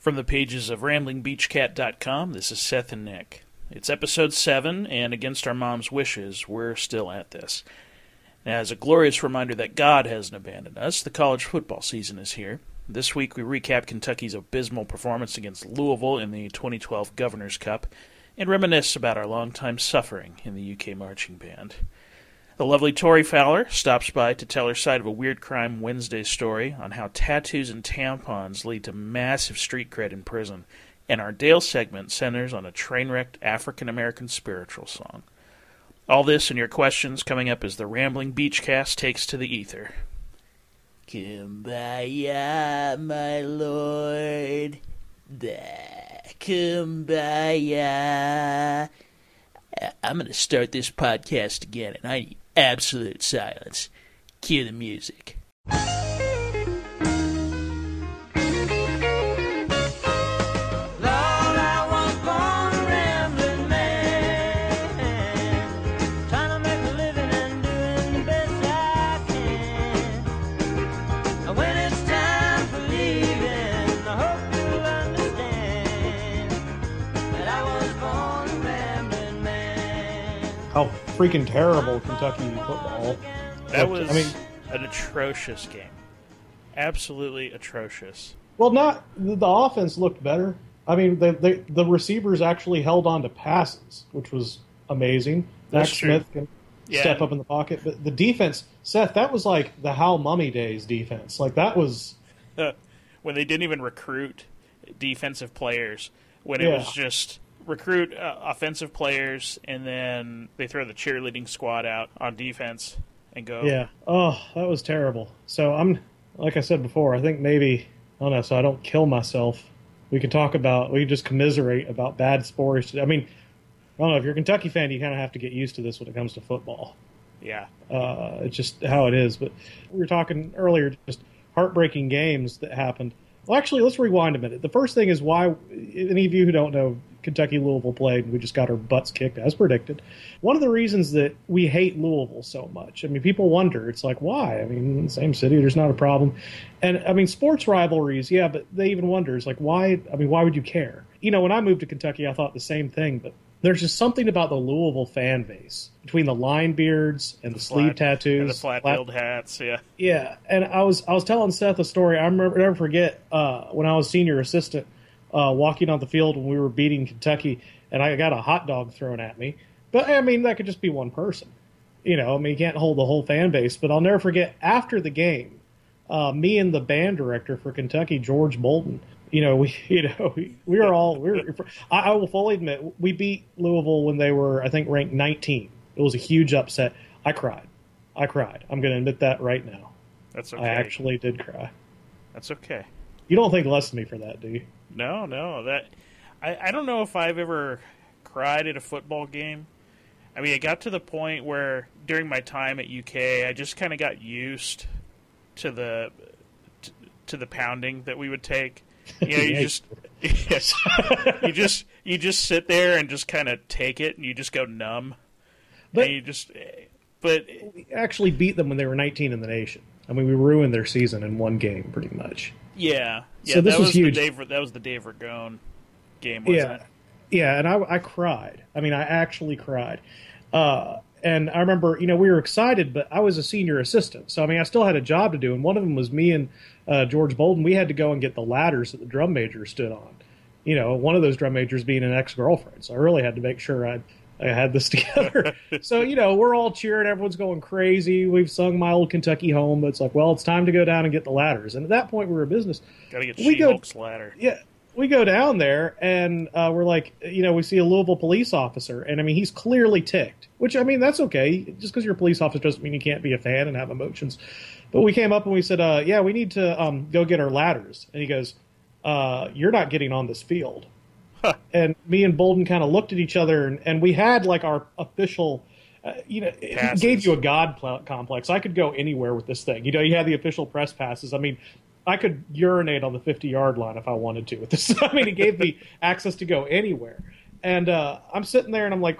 From the pages of ramblingbeachcat.com, this is Seth and Nick. It's episode 7, and against our mom's wishes, we're still at this. As a glorious reminder that God hasn't abandoned us, the college football season is here. This week we recap Kentucky's abysmal performance against Louisville in the 2012 Governor's Cup and reminisce about our longtime suffering in the UK marching band. The lovely Tori Fowler stops by to tell her side of a Weird Crime Wednesday story on how tattoos and tampons lead to massive street cred in prison, and our Dale segment centers on a train wrecked African American spiritual song. All this and your questions coming up as the Rambling Beachcast takes to the ether. Kumbaya, my lord. Da, kumbaya. I'm going to start this podcast again, and I need absolute silence. Cue the music. Freaking terrible Kentucky football. That looked. was I mean, an atrocious game. Absolutely atrocious. well, not the, the offense looked better. I mean, they, they, the receivers actually held on to passes, which was amazing. That's Max true. Smith can Yeah. step up in the pocket, but the defense, Seth, that was like the Hal Mumme days defense. Like that was when they didn't even recruit defensive players, when it Yeah. was just recruit uh, offensive players and then they throw the cheerleading squad out on defense and go, Yeah. Oh, that was terrible. So I'm, like I said before, I think maybe I don't know. So I don't kill myself. We can talk about. We could just commiserate about bad sports. I mean, I don't know. If you're a Kentucky fan, you kind of have to get used to this when it comes to football. yeah, Uh, it's just how it is. But we were talking earlier, just heartbreaking games that happened. Well, actually, let's rewind a minute. The first thing is why any of you who don't know, Kentucky Louisville played, and we just got our butts kicked as predicted. One of the reasons that we hate Louisville so much, I mean, people wonder, it's like, why? I mean, same city, there's not a problem. And I mean, sports rivalries, yeah, but they even wonder, it's like, why? I mean, why would you care? You know, when I moved to Kentucky, I thought the same thing, but there's just something about the Louisville fan base between the line beards and the, sleeve flat- tattoos, and the flat billed hats. Yeah, yeah, and I was I was telling Seth a story. I remember never forget uh, when I was senior assistant uh, walking on the field when we were beating Kentucky, and I got a hot dog thrown at me. But I mean, that could just be one person. You know, I mean, you can't hold the whole fan base. But I'll never forget after the game, uh, me and the band director for Kentucky, George Bolden. You know, we you know we, we were all we were. I, I will fully admit we beat Louisville when they were I think ranked 19. It was a huge upset. I cried. I cried. I'm going to admit that right now. that's okay. I actually did cry. that's okay. You don't think less of me for that, do you? No, no, that I, I don't know if I've ever cried at a football game. I mean, it got to the point where during my time at UK, I just kind of got used to the to, to the pounding that we would take. You know, you just yes, you just you just sit there and just kind of take it, and you just go numb. But- and you just, but We actually beat them when they were 19 in the nation. I mean, we ruined their season in one game, pretty much. Yeah, yeah. So this that was was, huge. the Dave. That was the Dave Ragone game, wasn't yeah, it? yeah, and I, I cried. I mean, I actually cried. Uh, and I remember, you know, we were excited, but I was a senior assistant, so I mean, I still had a job to do, and one of them was me and uh, George Bolden. We had to go and get the ladders that the drum major stood on. You know, one of those drum majors being an ex girlfriend, so I really had to make sure I. I had this together. so, you know, we're all cheering. Everyone's going crazy. We've sung My Old Kentucky Home. But it's like, well, it's time to go down and get the ladders. And at that point, we were a business. Got to get We go- ladder. Yeah, we go down there and uh, we're like, you know, we see a Louisville police officer, and I mean, he's clearly ticked. Which I mean, that's okay. Just because you're a police officer doesn't mean you can't be a fan and have emotions. But we came up and we said, uh, yeah, we need to um, go get our ladders. And he goes, uh, you're not getting on this field. and me and Bolden kind of looked at each other, and, and we had like our official. Uh, you know, it Passes. gave you a god pl- complex. I could go anywhere with this thing. You know, you had the official press passes. I mean, I could urinate on the 50 yard line if I wanted to with this. I mean, it gave me access to go anywhere. And uh, I'm sitting there and I'm like,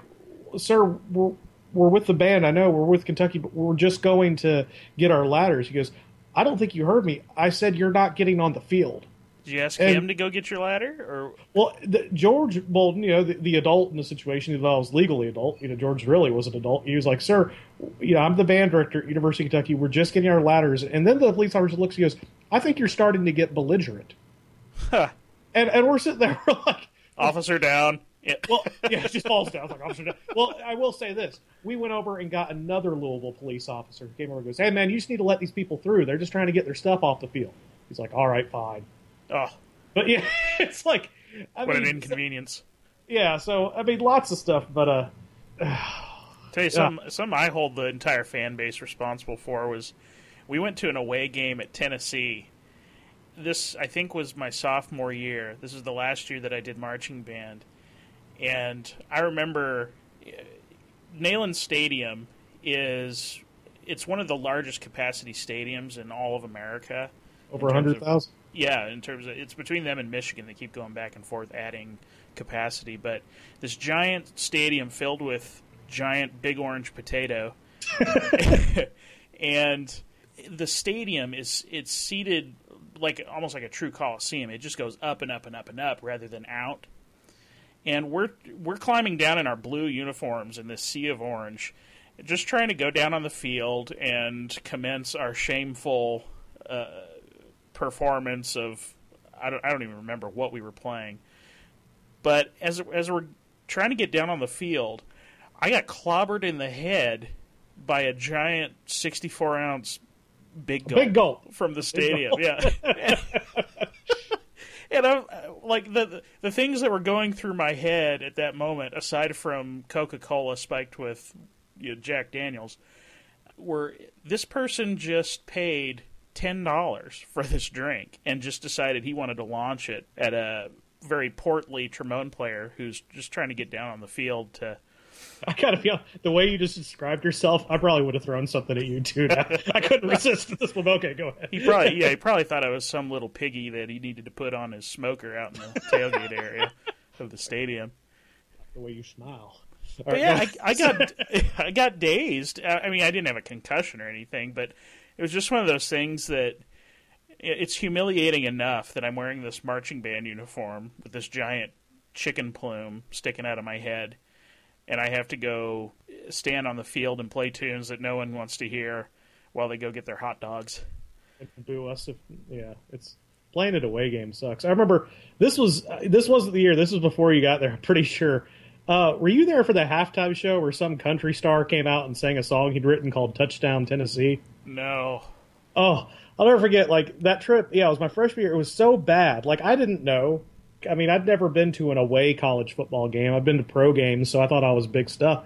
sir, we're, we're with the band. I know we're with Kentucky, but we're just going to get our ladders. He goes, I don't think you heard me. I said you're not getting on the field. Did you ask And- him to go get your ladder, or Well, the, George Bolden, you know, the, the adult in the situation, even though I was legally adult, you know, George really was an adult. He was like, "Sir, you know, I'm the band director at University of Kentucky. We're just getting our ladders." And then the police officer looks, he goes, "I think you're starting to get belligerent." Huh. And and we're sitting there, we're like, officer down? Yeah. well, yeah, it just falls down. Like, officer, down. well, I will say this: we went over and got another Louisville police officer who came over and goes, "Hey, man, you just need to let these people through. They're just trying to get their stuff off the field." He's like, "All right, fine." Oh, But yeah, it's like, I what an mean, inconvenience. yeah. So I mean, lots of stuff, but uh, Tell you some some I hold the entire fan base responsible for was we went to an away game at Tennessee. This I think was my sophomore year. This is the last year that I did marching band, and I remember uh, Neyland Stadium is it's one of the largest capacity stadiums in all of America. over a In terms hundred thousand. Yeah, in terms of it's between them and Michigan. They keep going back and forth, adding capacity. But this giant stadium filled with giant big orange potato, and the stadium is it's seated like almost like a true coliseum. It just goes up and up and up and up rather than out. And we're we're climbing down in our blue uniforms in this sea of orange, just trying to go down on the field and commence our shameful uh, performance of I don't I don't even remember what we were playing. But as as we're trying to get down on the field, I got clobbered in the head by a giant 64 ounce big gulp, Big gulp. from the stadium. Yeah. and I'm like the the things that were going through my head at that moment, aside from Coca Cola spiked with you know, Jack Daniels, were this person just paid ten dollars for this drink and just decided he wanted to launch it at a very portly trombone player who's just trying to get down on the field to I gotta feel the way you just described yourself. I probably would have thrown something at you too. I couldn't resist this one. Okay, go ahead. he probably yeah he probably thought I was some little piggy that he needed to put on his smoker out in the tailgate area of the stadium. the way you smile. All But right, yeah, I, I got I got dazed. I mean, I didn't have a concussion or anything, but it was just one of those things that it's humiliating enough that I'm wearing this marching band uniform with this giant chicken plume sticking out of my head, and I have to go stand on the field and play tunes that no one wants to hear while they go get their hot dogs. boo us if yeah it's playing it away game sucks. I remember this was this wasn't the year this was before you got there i'm pretty sure. Uh, were you there for the halftime show where some country star came out and sang a song he'd written called touchdown tennessee No, oh i'll never forget like that trip yeah it was my freshman year it was so bad like i didn't know i mean i'd never been to an away college football game i've been to pro games so i thought i was big stuff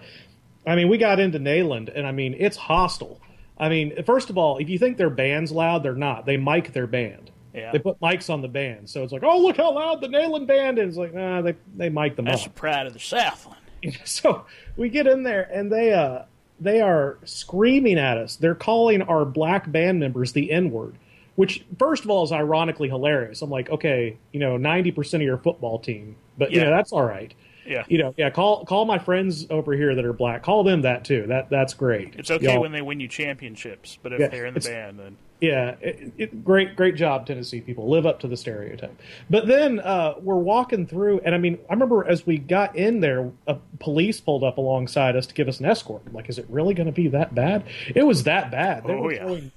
I mean, we got into Neyland, and I mean, it's hostile. I mean, first of all, if you think their band's loud, they're not. They mic their band. Yeah. They put mics on the band, so it's like, oh, look how loud the Neyland band is. Like, nah, they they mic them that's up. the pride of the Southland. so we get in there, and they uh they are screaming at us. They're calling our black band members the N word, which first of all is ironically hilarious. I'm like, okay, you know, ninety percent of your football team, but Yeah. yeah, that's all right. Yeah, You know, yeah, call call my friends over here that are black. Call them that too. That that's great. it's okay Y'all- when they win you championships, but if Yeah, they're in the band, then yeah, it, it, great, great job, Tennessee people. Live up to the stereotype. But then uh, we're walking through, and I mean, I remember as we got in there, a police pulled up alongside us to give us an escort. I'm like, is it really going to be that bad? It was that bad. They Oh, were yeah. throwing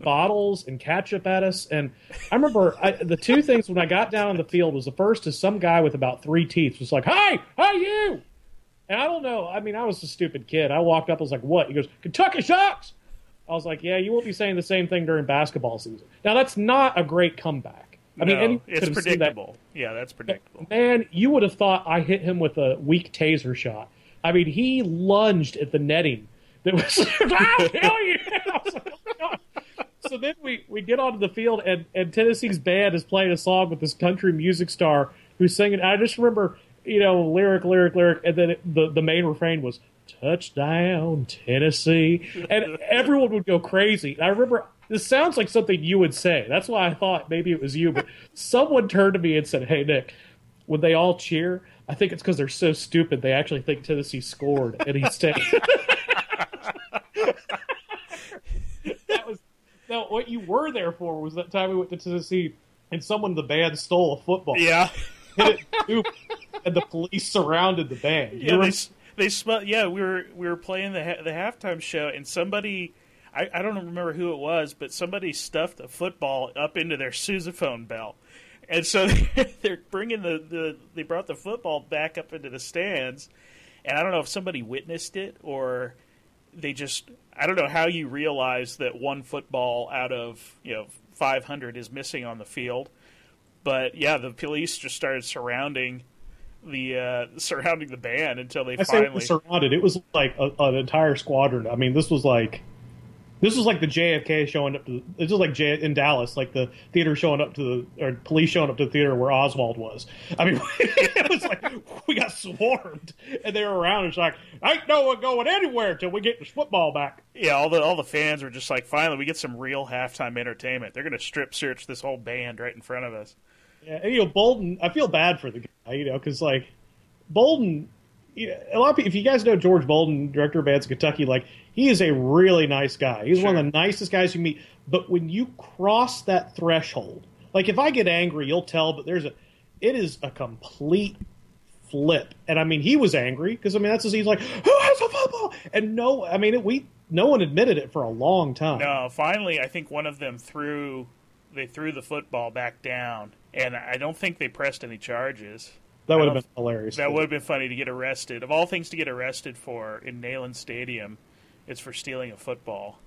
bottles and ketchup at us, and I remember I, the two things when I got down on the field was the first is some guy with about three teeth was like, "Hey, hey, you!" And I don't know. I mean, I was a stupid kid. I walked up, I was like, "What?" He goes, "Kentucky sucks." I was like, "Yeah, you won't be saying the same thing during basketball season." Now that's not a great comeback. I mean, no, anyone it's seen that. predictable. Yeah, that's predictable. Man, you would have thought I hit him with a weak taser shot. I mean, he lunged at the netting. That was, I'll kill you. Like, "Oh, So then we, we get onto the field, and, and Tennessee's band is playing a song with this country music star who's singing. I just remember, you know, lyric, lyric, lyric, and then it, the, the main refrain was touchdown Tennessee, and everyone would go crazy. I remember this sounds like something you would say. That's why I thought maybe it was you, but someone turned to me and said, "Hey Nick, when they all cheer, I think it's because they're so stupid they actually think Tennessee scored and he stayed." that was no. What you were there for was that time we went to Tennessee and someone in the band stole a football. Yeah. hit it and the police surrounded the band. You Yeah, they they smell. Yeah, we were we were playing the ha- the halftime show, and somebody, I, I don't remember who it was, but somebody stuffed a football up into their sousaphone bell, and so they're bringing the, the they brought the football back up into the stands, and I don't know if somebody witnessed it or they just I don't know how you realize that one football out of you know 500 is missing on the field, but yeah, the police just started surrounding the uh, surrounding the band until they I finally. surrounded. It was like a, an entire squadron. I mean, this was like this was like the JFK showing up to. This was like J, in Dallas, like the theater showing up to the or police showing up to the theater where Oswald was. I mean, it was like we got swarmed, and they were around. It's like ain't no one going anywhere till we get this football back. yeah, all the all the fans were just like, finally, we get some real halftime entertainment. They're going to strip search this whole band right in front of us. Yeah, and, you know, Bolden. I feel bad for the guy, you know, because like Bolden. You know, a lot of people, if you guys know George Bolden, director of Bands of Kentucky, like he is a really nice guy. He's one of the nicest guys you meet. But when you cross that threshold, like if I get angry, you'll tell. But there's a, it is a complete flip. And I mean, he was angry because I mean that's just, he's like, who has a football? And no, I mean, it, we no one admitted it for a long time. No, finally, I think one of them threw they threw the football back down, and I don't think they pressed any charges. that would have been hilarious. That would have been funny to get arrested. Of all things to get arrested for in Neyland Stadium, it's for stealing a football.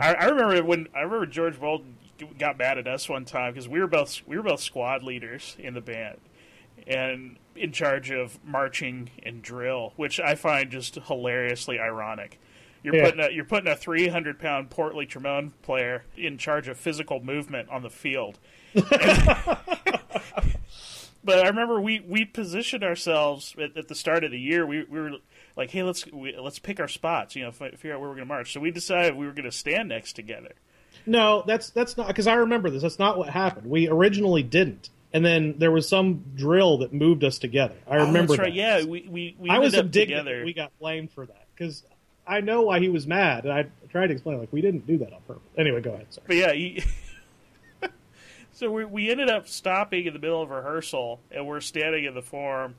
I, I remember when I remember George Bolden got mad at us one time because we were both we were both squad leaders in the band and in charge of marching and drill, which I find just hilariously ironic. You're Yeah. putting a, you're putting a 300 pound portly trombone player in charge of physical movement on the field. But I remember we we positioned ourselves at, at the start of the year. We, we were like, hey, let's we, let's pick our spots. You know, fi- figure out where we're going to march. So we decided we were going to stand next together. No, that's that's not because I remember this. That's not what happened. We originally didn't, and then there was some drill that moved us together. I Oh, remember that's right. that. Yeah, we we, we I was indignant together. we got blamed for that because I know why he was mad, and I tried to explain like we didn't do that on purpose. Anyway, go ahead. Sorry. But yeah, he, so we we ended up stopping in the middle of rehearsal, and we're standing in the forum,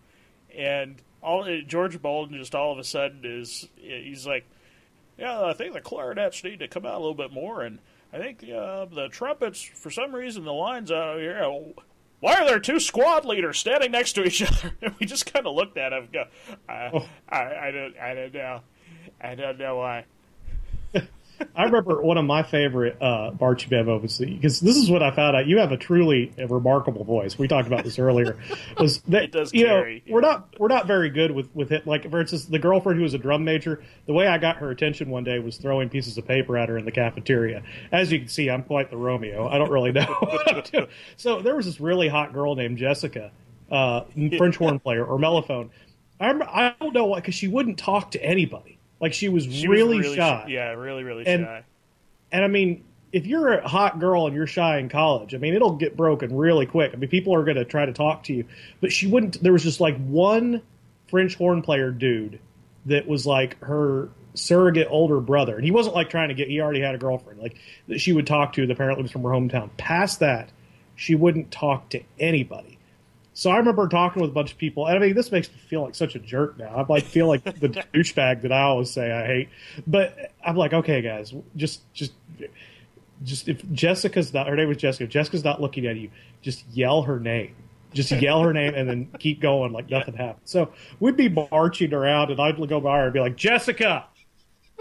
and all George Bolden just all of a sudden is he's like, yeah, I think the clarinets need to come out a little bit more, and I think uh, the trumpets for some reason the lines out of here. Why are there two squad leaders standing next to each other? And we just kind of looked at him. And go, I, Oh. I, I don't, I don't know, I don't know why. I remember one of my favorite uh, Barchi Bev moments because this is what I found out. You have a truly remarkable voice. We talked about this earlier. Was that It does you carry, know we're not we're not very good with with it. Like for instance, the girlfriend who was a drum major. The way I got her attention one day was throwing pieces of paper at her in the cafeteria. As you can see, I'm quite the Romeo. I don't really know what I'm doing. So there was this really hot girl named Jessica, uh, French horn player or mellophone. I rem- I don't know why because she wouldn't talk to anybody. Like she was She was really, shy. Yeah, really, really And- shy. And I mean, if you're a hot girl and you're shy in college, I mean, it'll get broken really quick. I mean, people are going to try to talk to you. But she wouldn't. There was just like one French horn player dude that was like her surrogate older brother. And he wasn't like trying to get, he already had a girlfriend, like that she would talk to that apparently was from her hometown. Past that, she wouldn't talk to anybody. So I remember talking with a bunch of people, and I mean, this makes me feel like such a jerk now. I like feel like the douchebag that I always say I hate. But I'm like, okay, guys, just just just if Jessica's not her name was Jessica, if Jessica's not looking at you, just yell her name. Just yell her name and then keep going like nothing happened. So we'd be marching around, and I'd go by her and be like, Jessica.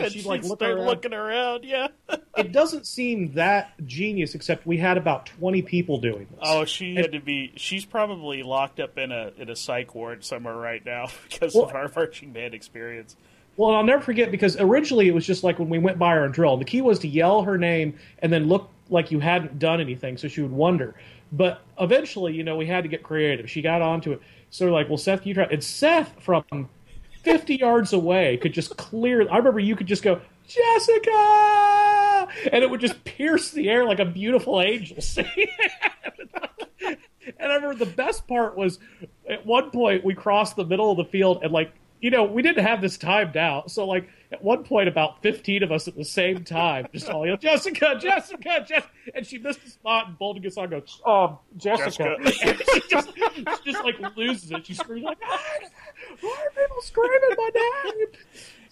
And And she'd like look start around. looking around. Yeah. It doesn't seem that genius, except we had about 20 people doing this. Oh, she had to be. She's probably locked up in a in a psych ward somewhere right now because Well- of our marching band experience. Well, and I'll never forget because originally it was just like when we went by her and drill. The key was to yell her name and then look like you hadn't done anything, so she would wonder. But eventually, you know, we had to get creative. She got onto it. So like, well, Seth, you try. And Seth from 50 yards away could just clear. I remember you could just go, Jessica! And it would just pierce the air like a beautiful angel. And I remember the best part was at one point we crossed the middle of the field and like you know, we didn't have this timed out. So, like, at one point, about 15 of us at the same time just all yell, Jessica, Jessica, Jessica. And she missed the spot, and Bolden gets on and goes, um, Jessica. Jessica. And she just, she just, like, loses it. She screams, like, "Ah, why are people screaming my name?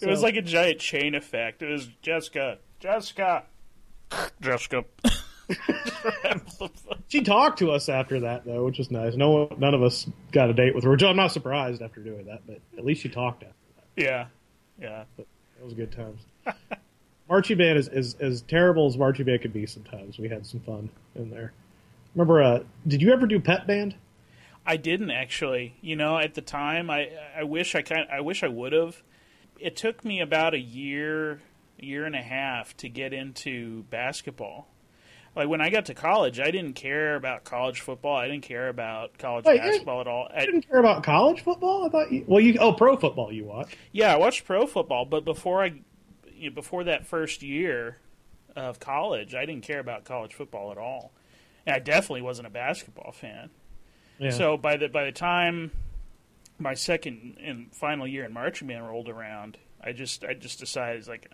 It was like a giant chain effect. It was Jessica, Jessica, Jessica. She talked to us after that, though, which was nice. No, one- none of us got a date with her. Which I'm not surprised after doing that, but at least she talked after. yeah, yeah. It was good times. marching band is, is as terrible as marching band could be. Sometimes we had some fun in there. Remember? Uh, did you ever do pep band? I didn't actually. You know, at the time, I I wish I kind I wish I would have. It took me about a year, year and a half to get into basketball. Like when I got to college, I didn't care about college football. I didn't care about college Wait, basketball at all. I, You didn't care about college football. I thought. You, well, you oh pro football you watch. Yeah, I watched pro football, but before I, you know, before that first year of college, I didn't care about college football at all, and I definitely wasn't a basketball fan. Yeah. So by the by the time my second and final year in marching band rolled around, I just I just decided like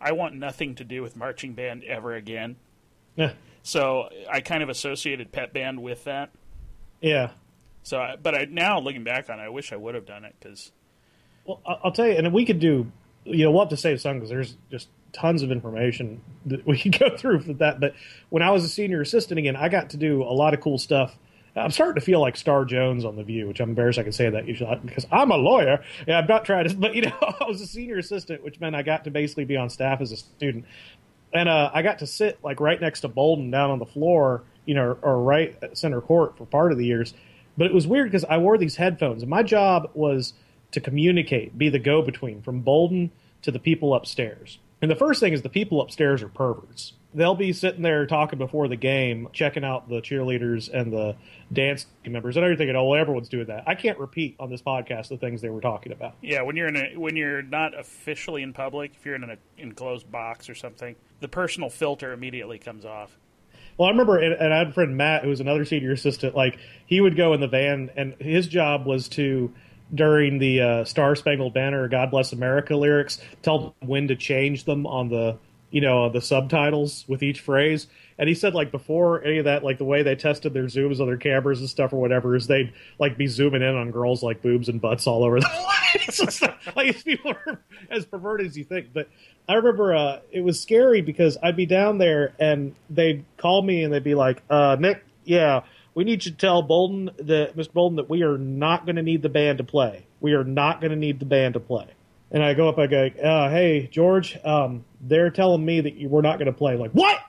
I want nothing to do with marching band ever again. Yeah, So I kind of associated pep band with that. yeah. So, I, but I now looking back on it, I wish I would have done it because Well, I'll tell you, and we could do. You know, we'll have to save some because there's just tons of information that we could go through for that. But when I was a senior assistant again, I got to do a lot of cool stuff. I'm starting to feel like Star Jones on The View, which I'm embarrassed I can say that usually because I'm a lawyer. Yeah, I'm not trying to, but you know, I was a senior assistant, which meant I got to basically be on staff as a student, and uh, I got to sit like right next to Bolden down on the floor, you know, or right center court for part of the years. But it was weird because I wore these headphones, my job was to communicate, be the go-between from Bolden to the people upstairs. And the first thing is the people upstairs are perverts. They'll be sitting there talking before the game, checking out the cheerleaders and the dance members, and everything. And oh, well, everyone's doing that. I can't repeat on this podcast the things they were talking about. Yeah, when you're in a when you're not officially in public, if you're in an enclosed box or something, the personal filter immediately comes off. Well, I remember, and, and I had a friend Matt, who was another senior assistant. Like he would go in the van, and his job was to, during the uh, Star Spangled Banner, God Bless America lyrics, tell them when to change them on the, you know, the subtitles with each phrase. And he said, like before any of that, like the way they tested their zooms on their cameras and stuff or whatever, is they'd like be zooming in on girls like boobs and butts all over the place. like these people are as perverted as you think, but. I remember uh, it was scary because I'd be down there and they'd call me and they'd be like, uh, "Nick, yeah, we need you to tell Bolden that Mr. Bolden that we are not going to need the band to play. We are not going to need the band to play." And I go up, I go, uh, "Hey, George, um, they're telling me that you, we're not going to play." Like, what?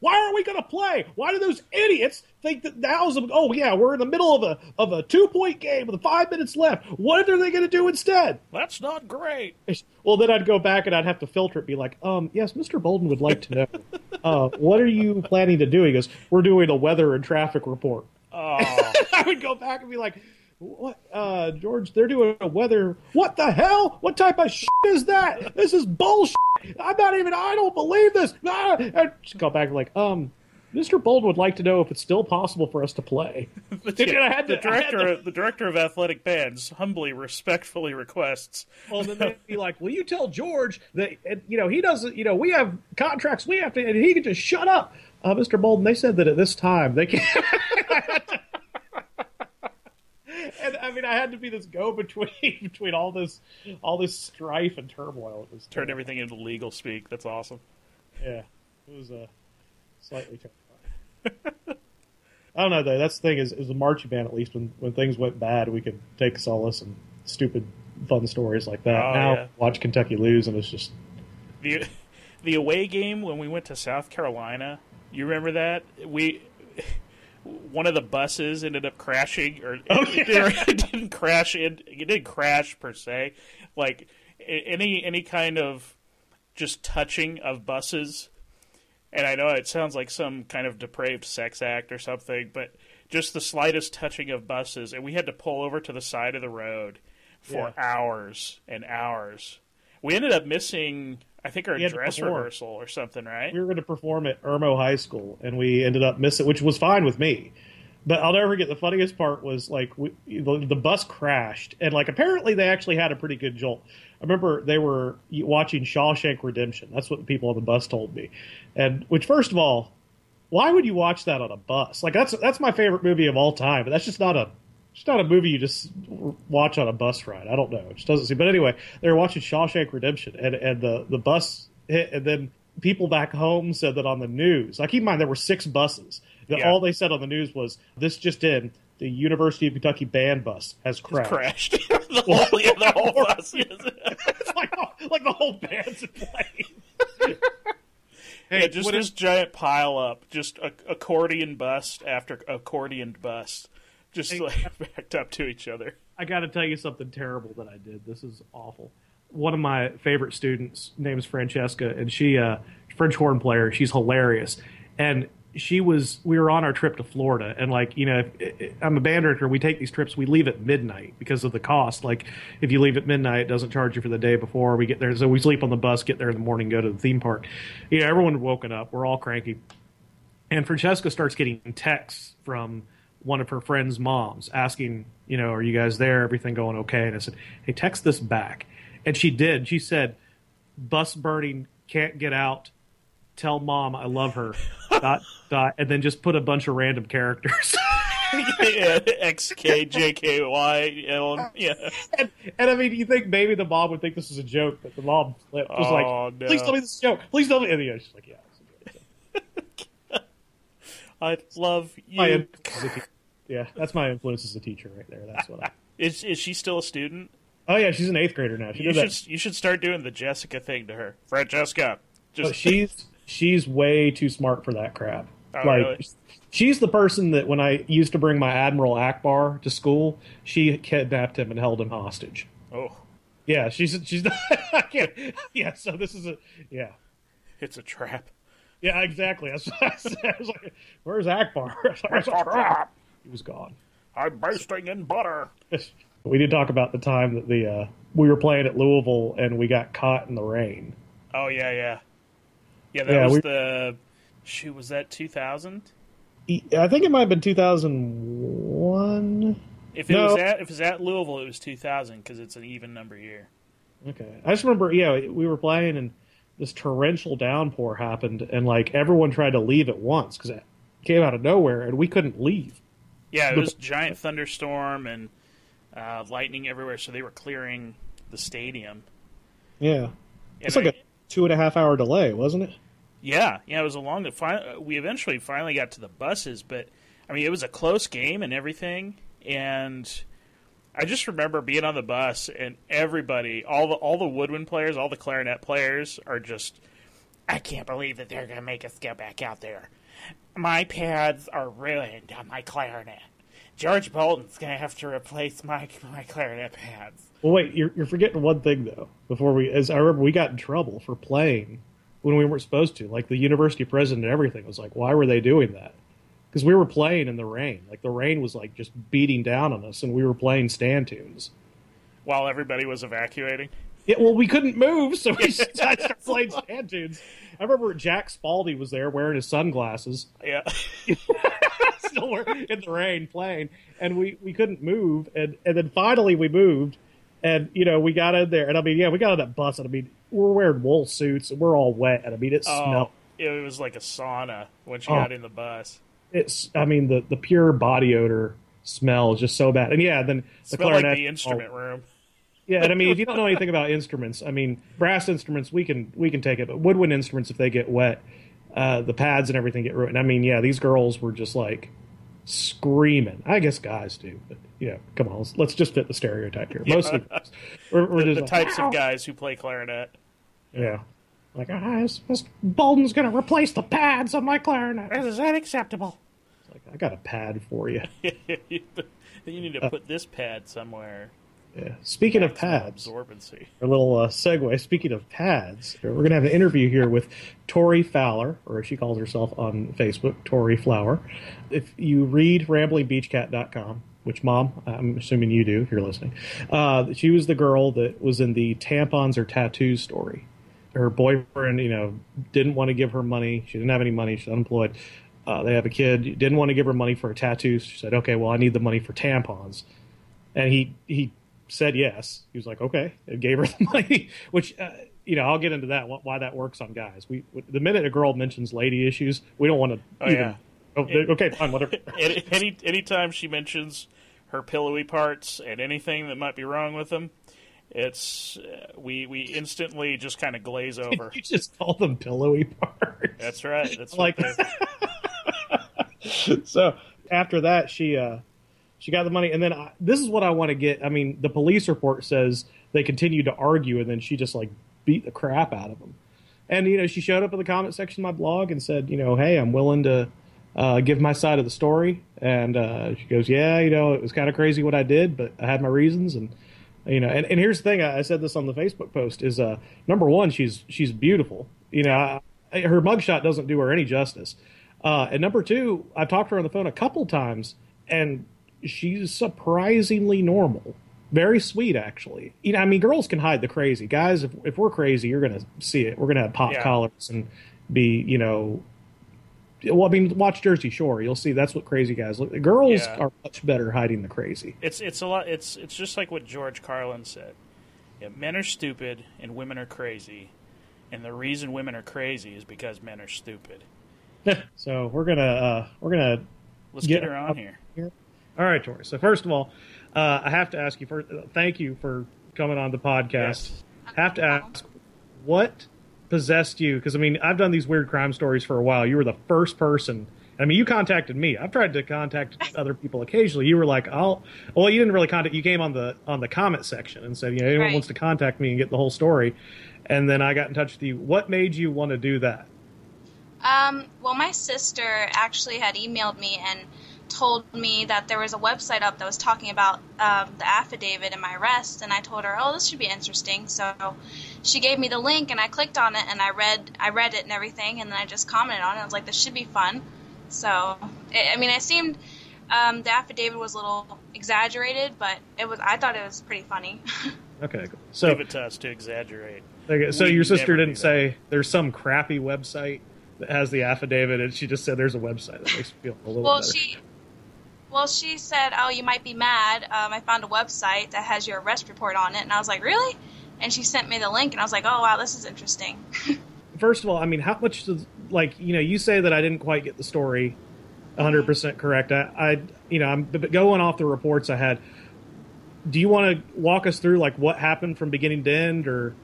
Why aren't we going to play? Why do those idiots think that now's a, oh yeah, we're in the middle of a of a two point game with five minutes left. What are they going to do instead? That's not great. Well, then I'd go back and I'd have to filter it, be like, um, yes, Mr. Bolden would like to know, uh, what are you planning to do? He goes, we're doing a weather and traffic report. Oh, I would go back and be like, what, uh, George, they're doing a weather. What the hell? What type of shit is that? This is bullshit. I'm not even, I don't believe this. Ah! And just go back like, um, Mr. Bolden would like to know if it's still possible for us to play. Yeah, I had the to- had director, to- the director of athletic bands, humbly, respectfully requests. Well, then they'd be like, "Will you tell George that you know he doesn't? You know, we have contracts. We have to, and he can just shut up." Uh, Mr. Bolden, they said that at this time they can. and I mean, I had to be this go between between all this all this strife and turmoil. It was Turn everything into legal speak. That's awesome. yeah, it was uh, slightly terrifying. I don't know though. That's the thing is, is the marching band. At least when when things went bad, we could take solace in stupid, fun stories like that. Oh, now yeah. watch Kentucky lose, and it's just the the away game when we went to South Carolina. You remember that we one of the buses ended up crashing, or Oh, it, it didn't crash. It, it didn't crash per se. Like any any kind of just touching of buses. And I know it sounds like some kind of depraved sex act or something, but just the slightest touching of buses, and we had to pull over to the side of the road for Yeah. hours and hours. We ended up missing, I think, our dress rehearsal or something, right? we were going to perform at Irmo High School, and we ended up missing, which was fine with me. But I'll never forget the funniest part was like we, the, the bus crashed, and like apparently they actually had a pretty good jolt. I remember they were watching Shawshank Redemption. That's what the people on the bus told me. And which, first of all, why would you watch that on a bus? Like that's that's my favorite movie of all time, but that's just not a it's not a movie you just watch on a bus ride. I don't know. It just doesn't seem. But anyway, they were watching Shawshank Redemption, and and the the bus hit, and then people back home said that on the news. Like keep in mind there were six buses. That Yeah. All they said on the news was this just in: the University of Kentucky band bus has crashed. Crashed. the whole, yeah, the whole bus. It's like, like the whole band's in play. Yeah, just what this if- giant pile up, just a, accordion bust after accordion bust, just like backed up to each other. I got to tell you something terrible that I did. This is awful. One of my favorite students, named is Francesca, and she, uh, French horn player. She's hilarious, and she was. We were on our trip to Florida, and like you know, if, I'm a band director. We take these trips. We leave at midnight because of the cost. Like if you leave at midnight, it doesn't charge you for the day before. We get there, so we sleep on the bus, get there in the morning, go to the theme park. You know, everyone woken up. We're all cranky. And Francesca starts getting texts from one of her friends' moms asking, you know, are you guys there? Everything going okay? And I said, hey, text this back. And she did. She said, bus burning, can't get out. Tell mom I love her. dot, dot, and then just put a bunch of random characters. yeah, X K J K Y L. Yeah, and, and I mean, you think maybe the mom would think this is a joke, but the mom was Oh, like, no. please tell me this is a joke. Please tell me. And yeah, she's like, yeah. It's a joke. I love My you. Yeah, that's my influence as a teacher right there. That's what I. Is is she still a student? Oh yeah, she's an eighth grader now. She You did that. you should start doing the Jessica thing to her, Francesca. Just oh, she's she's way too smart for that crap. Oh, like really? she's the person that when I used to bring my Admiral Ackbar to school, she kidnapped him and held him hostage. oh, Yeah, she's she's I can't. Yeah, so this is a yeah. it's a trap. Yeah, exactly. That's what I said. I was like, "Where's Ackbar?" I was like, "It's a trap." He was gone. I'm basting in butter. We did talk about the time that the uh, we were playing at Louisville and we got caught in the rain. Oh yeah, yeah, yeah. That Yeah, was we- the shoot. Was that 2000? I think it might have been 2001. If it No. was at if it was at Louisville, it was 2000 because it's an even number year. Okay. I just remember, yeah, we were playing and this torrential downpour happened, and like everyone tried to leave at once because it came out of nowhere, and we couldn't leave. Yeah, it was giant thunderstorm and uh, lightning everywhere, so they were clearing the stadium. Yeah. It's like I- a two and a half hour delay, wasn't it? Yeah, yeah, it was a long. We eventually finally got to the buses, but I mean, it was a close game and everything. And I just remember being on the bus and everybody, all the all the woodwind players, all the clarinet players, are just. I can't believe that they're going to make us go back out there. My pads are ruined on my clarinet. George Bolden's going to have to replace my my clarinet pads. Well, wait, you're, you're forgetting one thing though. Before we, as I remember, we got in trouble for playing when we weren't supposed to. Like the university president and everything was like, "Why were they doing that?" Because we were playing in the rain. Like the rain was like just beating down on us, and we were playing stand tunes. While everybody was evacuating. Yeah, well, we couldn't move, so we started playing stand tunes. I remember Jack Spaldy was there wearing his sunglasses, Yeah. still were in the rain playing, and we, we couldn't move, and and then finally we moved, and you know we got in there, and I mean, yeah, we got on that bus, and I mean, we're wearing wool suits, and we're all wet, and I mean, it Oh, smelled. it was like a sauna when she Oh. got in the bus. It's, I mean, the the pure body odor smell is just so bad, and yeah, then the like clarinet the instrument room. Yeah, and I mean, if you don't know anything about instruments, I mean, brass instruments we can we can take it, but woodwind instruments, if they get wet, uh, the pads and everything get ruined. I mean, yeah, these girls were just like screaming. I guess guys do, but you know, come on, let's, let's just fit the stereotype here. Most of the we're, we're The, just the like, types of guys who play clarinet. yeah, like ah, this, this Bolden's gonna replace the pads on my clarinet. This is unacceptable. Like, I got a pad for you. you need Uh, to put this pad somewhere. Yeah. Speaking of pads, absorbency. a little uh, segue. Speaking of pads, we're going to have an interview here with Tori Fowler, or as she calls herself on Facebook, Tori Flower. If you read ramblingbeachcat.com, which, Mom, I'm assuming you do if you're listening, uh, she was the girl that was in the tampons or tattoos story. Her boyfriend, you know, didn't want to give her money. She didn't have any money. She's unemployed. Uh, they have a kid. Didn't want to give her money for a tattoo. She said, "Okay, well, I need the money for tampons," and he he said yes. He was like, "Okay," and gave her the money. Which uh, you know, I'll get into that why that works on guys. We the minute a girl mentions lady issues, we don't want to. Oh, yeah. Oh, okay, fine, whatever. any, any anytime she mentions her pillowy parts and anything that might be wrong with them, it's uh, we we instantly just kind of glaze over. you just call them pillowy parts. That's right. That's Like- so after that, she uh, she got the money, and then I, this is what I want to get. I mean, the police report says they continued to argue, and then she just like beat the crap out of them. And you know, she showed up in the comment section of my blog and said, you know, hey, I'm willing to uh, give my side of the story. And uh, she goes, yeah, you know, it was kind of crazy what I did, but I had my reasons. And you know, and, and here's the thing: I, I said this on the Facebook post. Is uh, number one, she's she's beautiful. You know, I, her mugshot doesn't do her any justice. Uh, and number two, I've talked to her on the phone a couple times, and she's surprisingly normal. Very sweet, actually. You know, I mean, girls can hide the crazy. Guys, if, if we're crazy, you're to see it. We're to have pop Yeah. collars and be, you know. Well, I mean, watch Jersey Shore. You'll see that's what crazy guys look. Girls Yeah. are much better hiding the crazy. it's it's a lot. It's it's just like what George Carlin said. Yeah, men are stupid and women are crazy, and the reason women are crazy is because men are stupid. so we're gonna uh, we're gonna Let's Get get her on up here. All right, Tori. So first of all, uh, I have to ask you first. Uh, thank you for coming on the podcast. Yes. Have to ask, what possessed you? Because I mean, I've done these weird crime stories for a while. You were the first person. I mean, you contacted me. I've tried to contact other people occasionally. You were like, "I'll." Well, you didn't really contact. You came on the on the comment section and said, "You know, anyone Right. wants to contact me and get the whole story." And then I got in touch with you. What made you want to do that? Um, well, my sister actually had emailed me and told me that there was a website up that was talking about um, the affidavit and my arrest, and I told her, "Oh, this should be interesting." So she gave me the link, and I clicked on it, and I read, I read it and everything, and then I just commented on it. I was like, "This should be fun." So, I I mean, it seemed um, the affidavit was a little exaggerated, but it was. I thought it was pretty funny. Okay, cool. so Leave it to us to exaggerate. Okay, so We your sister didn't say there's some crappy website that has the affidavit, and she just said there's a website that makes me feel a little Well, better. she, well, she said, "Oh, you might be mad. Um, I found a website that has your arrest report on it," and I was like, "Really?" And she sent me the link, and I was like, "Oh, wow, this is interesting." First of all, I mean, how much does like you know you say that I didn't quite get the story 100 percent correct. I, I you know I'm but going off the reports I had. Do you want to walk us through like what happened from beginning to end, or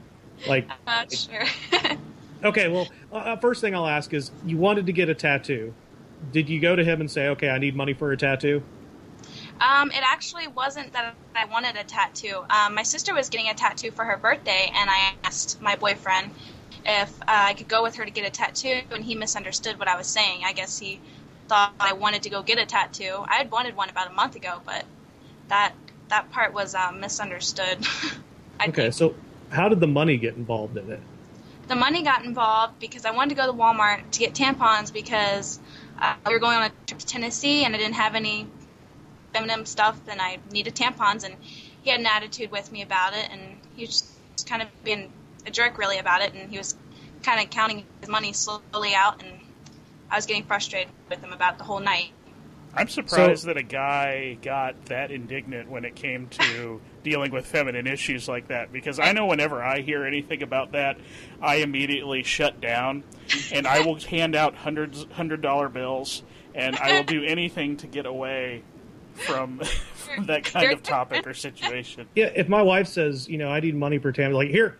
like Uh, sure. okay? Well, uh, first thing I'll ask is you wanted to get a tattoo. Did you go to him and say, okay, I need money for a tattoo? um, it actually wasn't that I wanted a tattoo. Um, my sister was getting a tattoo for her birthday, and I asked my boyfriend if uh, I could go with her to get a tattoo, and he misunderstood what I was saying. I guess he thought I wanted to go get a tattoo. I had wanted one about a month ago, but that that part was um, misunderstood. Okay, think. so how did the money get involved in it? the money got involved because I wanted to go to Walmart to get tampons because uh, we were going on a trip to Tennessee and I didn't have any feminine stuff and I needed tampons and he had an attitude with me about it and he was just kind of being a jerk really about it and he was kind of counting his money slowly out and I was getting frustrated with him about the whole night. I'm surprised that a guy got that indignant when it came to dealing with feminine issues like that because I know whenever I hear anything about that, I immediately shut down and I will hand out hundreds hundred dollar bills and I will do anything to get away from, from that kind of topic or situation. Yeah, if my wife says, you know, I need money for tampons, like here,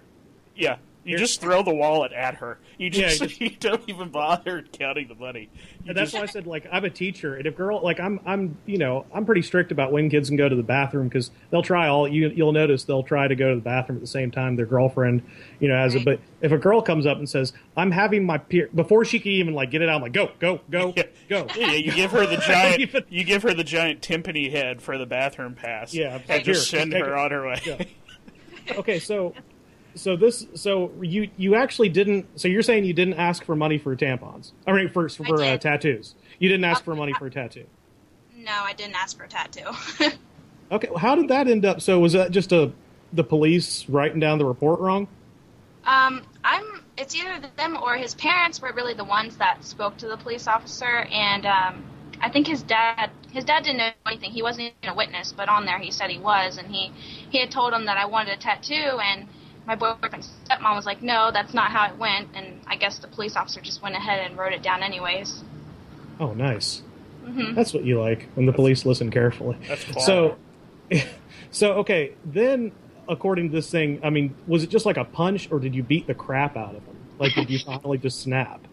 Yeah. You just throw the wallet at her. You just, you just- you don't even bother counting the money. You And that's just- why I said like I'm a teacher, and if girl like I'm I'm you know I'm pretty strict about when kids can go to the bathroom because they'll try all you you'll notice they'll try to go to the bathroom at the same time their girlfriend you know has it. But if a girl comes up and says I'm having my period before she can even like get it out, I'm like go go go Yeah. go. Yeah, you give her the giant. Even- you give her the giant timpani head for the bathroom pass. Yeah, and here, just send take her it. on her way. Yeah. Okay, so so this so you you actually didn't so you're saying you didn't ask for money for tampons? I mean for for uh, tattoos. You didn't ask for money for a tattoo. No, I didn't ask for a tattoo. Okay, well, how did that end up? So was that just a the police writing down the report wrong? Um, I'm it's either them or his parents were really the ones that spoke to the police officer, and um, I think his dad his dad didn't know anything. He wasn't even a witness, but on there he said he was, and he he had told him that I wanted a tattoo, and my boyfriend's stepmom was like, no, that's not how it went, and I guess the police officer just went ahead and wrote it down anyways. Oh, nice. hmm That's what you like when the police listen carefully. That's quality. So, so okay. Then, according to this thing, I mean, was it just like a punch, or did you beat the crap out of him? Like, did you finally just snap?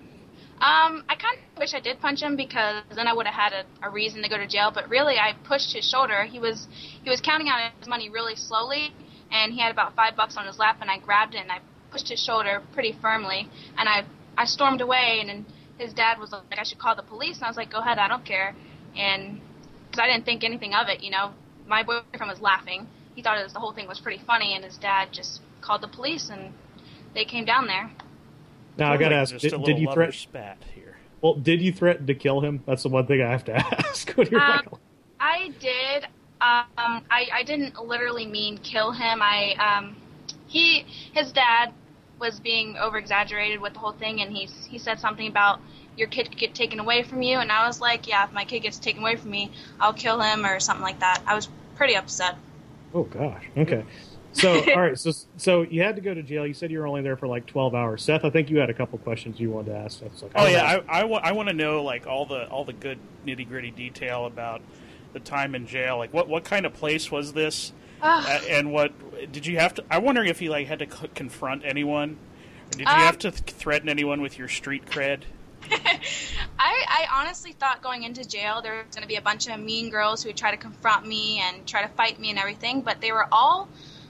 Um, I kind of wish I did punch him because then I would have had a, a reason to go to jail. But really, I pushed his shoulder. He was he was counting out his money really slowly, and he had about five bucks on his lap, and I grabbed it and I pushed his shoulder pretty firmly, and I I stormed away, and then his dad was like, I should call the police, and I was like, Go ahead, I don't care, and because I didn't think anything of it, you know, my boyfriend was laughing. He thought it was, the whole thing was pretty funny, and his dad just called the police, and they came down there. Now I gotta Like ask: did, did you lover threaten? spat here. Well, did you threaten to kill him? That's the one thing I have to ask. when you're Um, like, I did. Um, I, I didn't literally mean kill him. I um, he his dad was being over exaggerated with the whole thing, and he he said something about your kid could get taken away from you, and I was like, yeah, if my kid gets taken away from me, I'll kill him or something like that. I was pretty upset. oh gosh, okay. So, all right, so so you had to go to jail. You said you were only there for like twelve hours. Seth, I think you had a couple questions you wanted to ask. Seth. Like, Oh don't yeah, know. I, I, wa- I want to know like all the all the good nitty gritty detail about the time in jail. Like what what kind of place was this, uh, and what did you have to? I'm wondering if you like had to c- confront anyone, or did you Um, have to th- threaten anyone with your street cred? I, I honestly thought going into jail there was going to be a bunch of mean girls who would try to confront me and try to fight me and everything, but they were all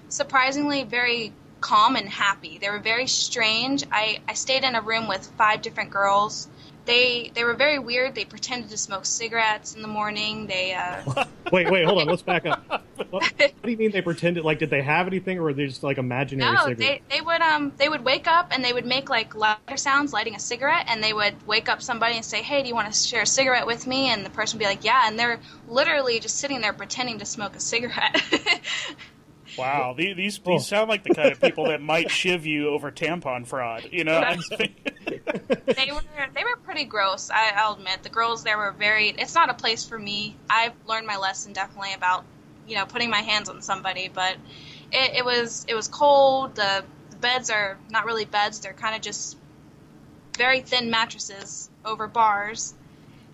surprisingly very calm and happy. They were very strange. I, I stayed in a room with five different girls. They they were very weird. They pretended to smoke cigarettes in the morning. They uh, Wait, wait, hold on. Let's back up. What, what do you mean they pretended? Like, did they have anything, or were they just like imaginary no, cigarettes? they they would um they would wake up and they would make like lighter sounds lighting a cigarette, and they would wake up somebody and say, "Hey, do you want to share a cigarette with me?" And the person would be like, "Yeah," and they're literally just sitting there pretending to smoke a cigarette. Wow, these these, Oh. sound like the kind of people that might shiv you over tampon fraud. You know, they were they were pretty gross. I, I'll admit the girls there were very. It's not a place for me. I've learned my lesson definitely about you know putting my hands on somebody, but it, it was it was cold. The, the beds are not really beds. They're kind of just very thin mattresses over bars.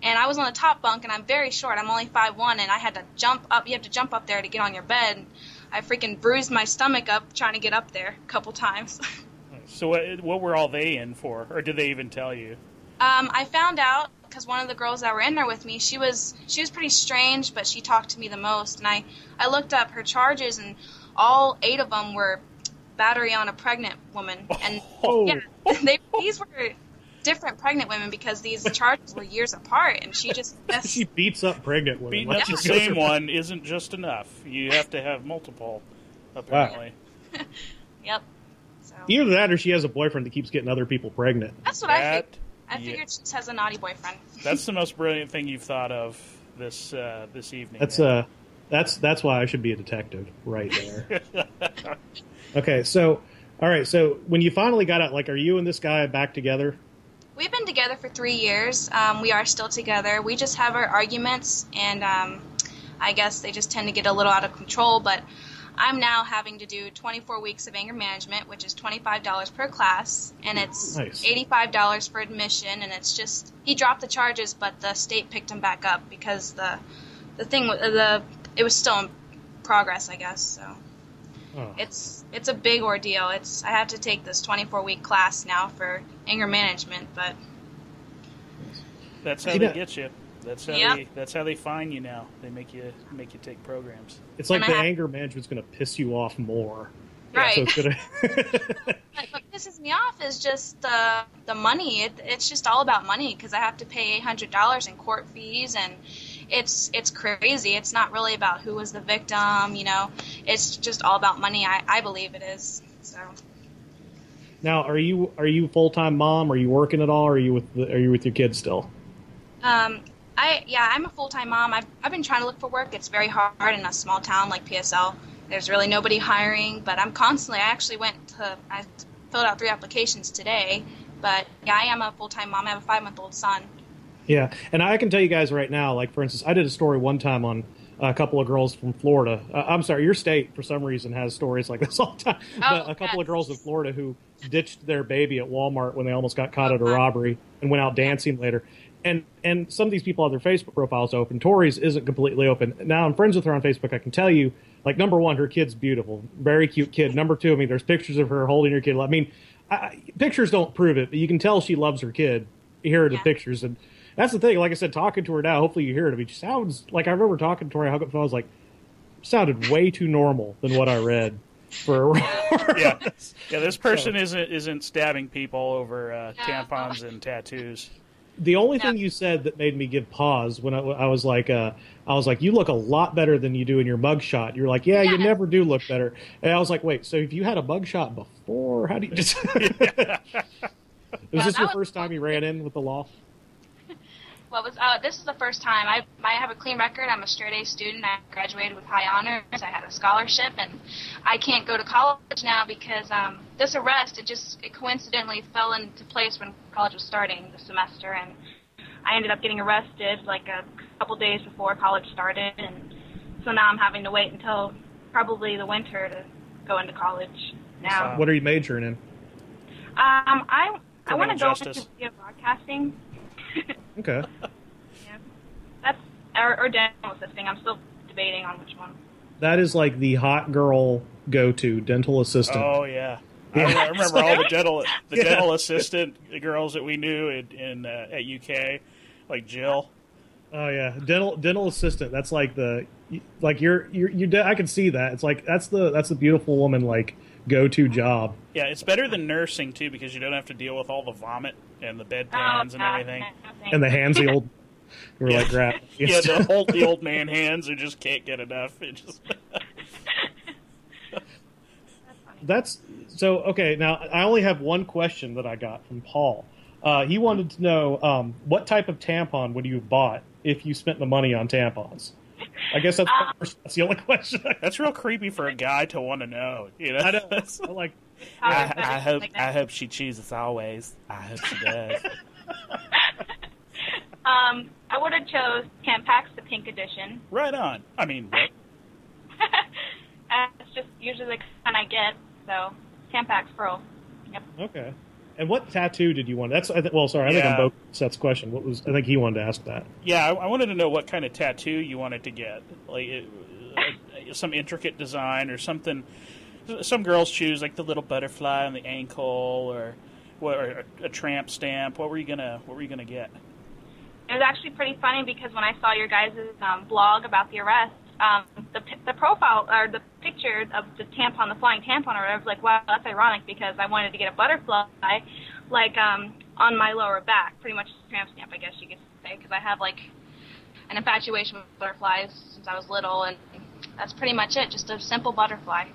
And I was on the top bunk, and I'm very short. I'm only five one, and I had to jump up. You have to jump up there to get on your bed. I freaking bruised my stomach up trying to get up there a couple times. so what, what were all they in for, or did they even tell you? Um, I found out because one of the girls that were in there with me, she was she was pretty strange, but she talked to me the most. And I I looked up her charges, and all eight of them were battery on a pregnant woman. And Oh. yeah, they these were different pregnant women because these charges were years apart, and she just messed, she beats up pregnant women. Beating Like, up the same one isn't just enough. You have to have multiple, apparently. yep. So Either that, or she has a boyfriend that keeps getting other people pregnant. that's what I That, figured. I yeah. figured she just has a naughty boyfriend. that's the most brilliant thing you've thought of this uh, this evening. That's uh, that's that's why I should be a detective right there. okay, so all right, so when you finally got out, like, are you and this guy back together? We've been together for three years. Um, we are still together. We just have our arguments, and um, I guess they just tend to get a little out of control. But I'm now having to do 24 weeks of anger management, which is $25 per class, and it's Nice. $85 for admission. And it's just he dropped the charges, but the state picked him back up because the the thing the it was still in progress, I guess. So Oh. it's it's a big ordeal. It's I have to take this 24 week class now for anger management, but That's how You they know- get you. That's how Yep. they. That's how they find you now. They make you make you take programs. It's like And the have- anger management's going to piss you off more. Right. So gonna. But what pisses me off is just the the money. It, it's just all about money because I have to pay eight hundred dollars in court fees, and it's it's crazy. It's not really about who was the victim. You know, it's just all about money. I, I believe it is. So now, are you are you full time mom? Are you working at all? Or are you with the, are you with your kids still? Um, I yeah, I'm a full time mom. I've I've been trying to look for work. It's very hard in a small town like PSL. There's really nobody hiring, but I'm constantly. I actually went to I filled out three applications today. But yeah, I am a full time mom. I have a five month old son. Yeah, and I can tell you guys right now, like for instance, I did a story one time on a couple of girls from Florida. Uh, I'm sorry, your state for some reason has stories like this all the time. but a couple yes. of girls in Florida who ditched their baby at Walmart when they almost got caught at a robbery and went out dancing later. And and some of these people have their Facebook profiles open. Tori's isn't completely open. Now I'm friends with her on Facebook. I can tell you, like number one, her kid's beautiful, very cute kid. Number two, I mean, there's pictures of her holding her kid. I mean, I, pictures don't prove it, but you can tell she loves her kid. Here are the Yeah. pictures, and that's the thing. Like I said, talking to her now, hopefully you hear it. I mean, she sounds like I remember talking to her. I hung up. I was like, sounded way too normal than what I read for. yeah, yeah. This person isn't isn't stabbing people over uh, tampons and tattoos. the only Yeah. thing you said that made me give pause when I, I was like, uh, I was like, you look a lot better than you do in your mugshot. You're like, yeah, you never do look better. And I was like, wait, so if you had a mugshot before, how do you just? was this your was- first time you ran in with the law? Well, it was, uh, this is the first time I I have a clean record. I'm a straight A student. I graduated with high honors. I had a scholarship, and I can't go to college now because um, this arrest it just it coincidentally fell into place when college was starting the semester, and I ended up getting arrested like a couple days before college started, and so now I'm having to wait until probably the winter to go into college. Now, What are you majoring in? um, I I want Criminal to go justice. into video broadcasting. Okay. Yeah. That's or, or dental assisting. I'm still debating on which one. That is like the hot girl go to dental assistant. Oh yeah. I, I remember all the dental the Yeah. dental assistant girls that we knew in, in uh, at UK, like Jill. Oh yeah, dental dental assistant. That's like the like you're you're you. de- I can see that. It's like that's the that's the beautiful woman like go to job. Yeah, it's better than nursing too because you don't have to deal with all the vomit and the bedpans and everything. no. And the hands the old were like grab. Yeah, the old the old man hands who just can't get enough. It just That's so okay. Now I only have one question that I got from Paul. Uh, he wanted to know um, what type of tampon would you have bought if you spent the money on tampons. I guess that's, the first, that's the only question. That's real creepy for a guy to want to know. You know, I know. Like How- I, I hope like I hope she chooses always. I hope she does. Um, I would have chose Tampax the pink edition. right on. I mean, what? That's just usually the kind I get. So Tampax Pearl. Yep. okay. And what tattoo did you want? That's I th- well. Sorry, I think I'm both Seth's question. What was I think he wanted to ask that. Yeah, I, I wanted to know what kind of tattoo you wanted to get, like it, uh, some intricate design or something. Some girls choose like the little butterfly on the ankle or, or a tramp stamp. What were you gonna What were you gonna get? It was actually pretty funny because when I saw your guys' um, blog about the arrest, um, the the profile or the picture of the tampon, the flying tampon, or whatever, I was like, wow, that's ironic because I wanted to get a butterfly, like um, on my lower back, pretty much a tramp stamp, I guess you could say, because I have like an infatuation with butterflies since I was little, and that's pretty much it, just a simple butterfly.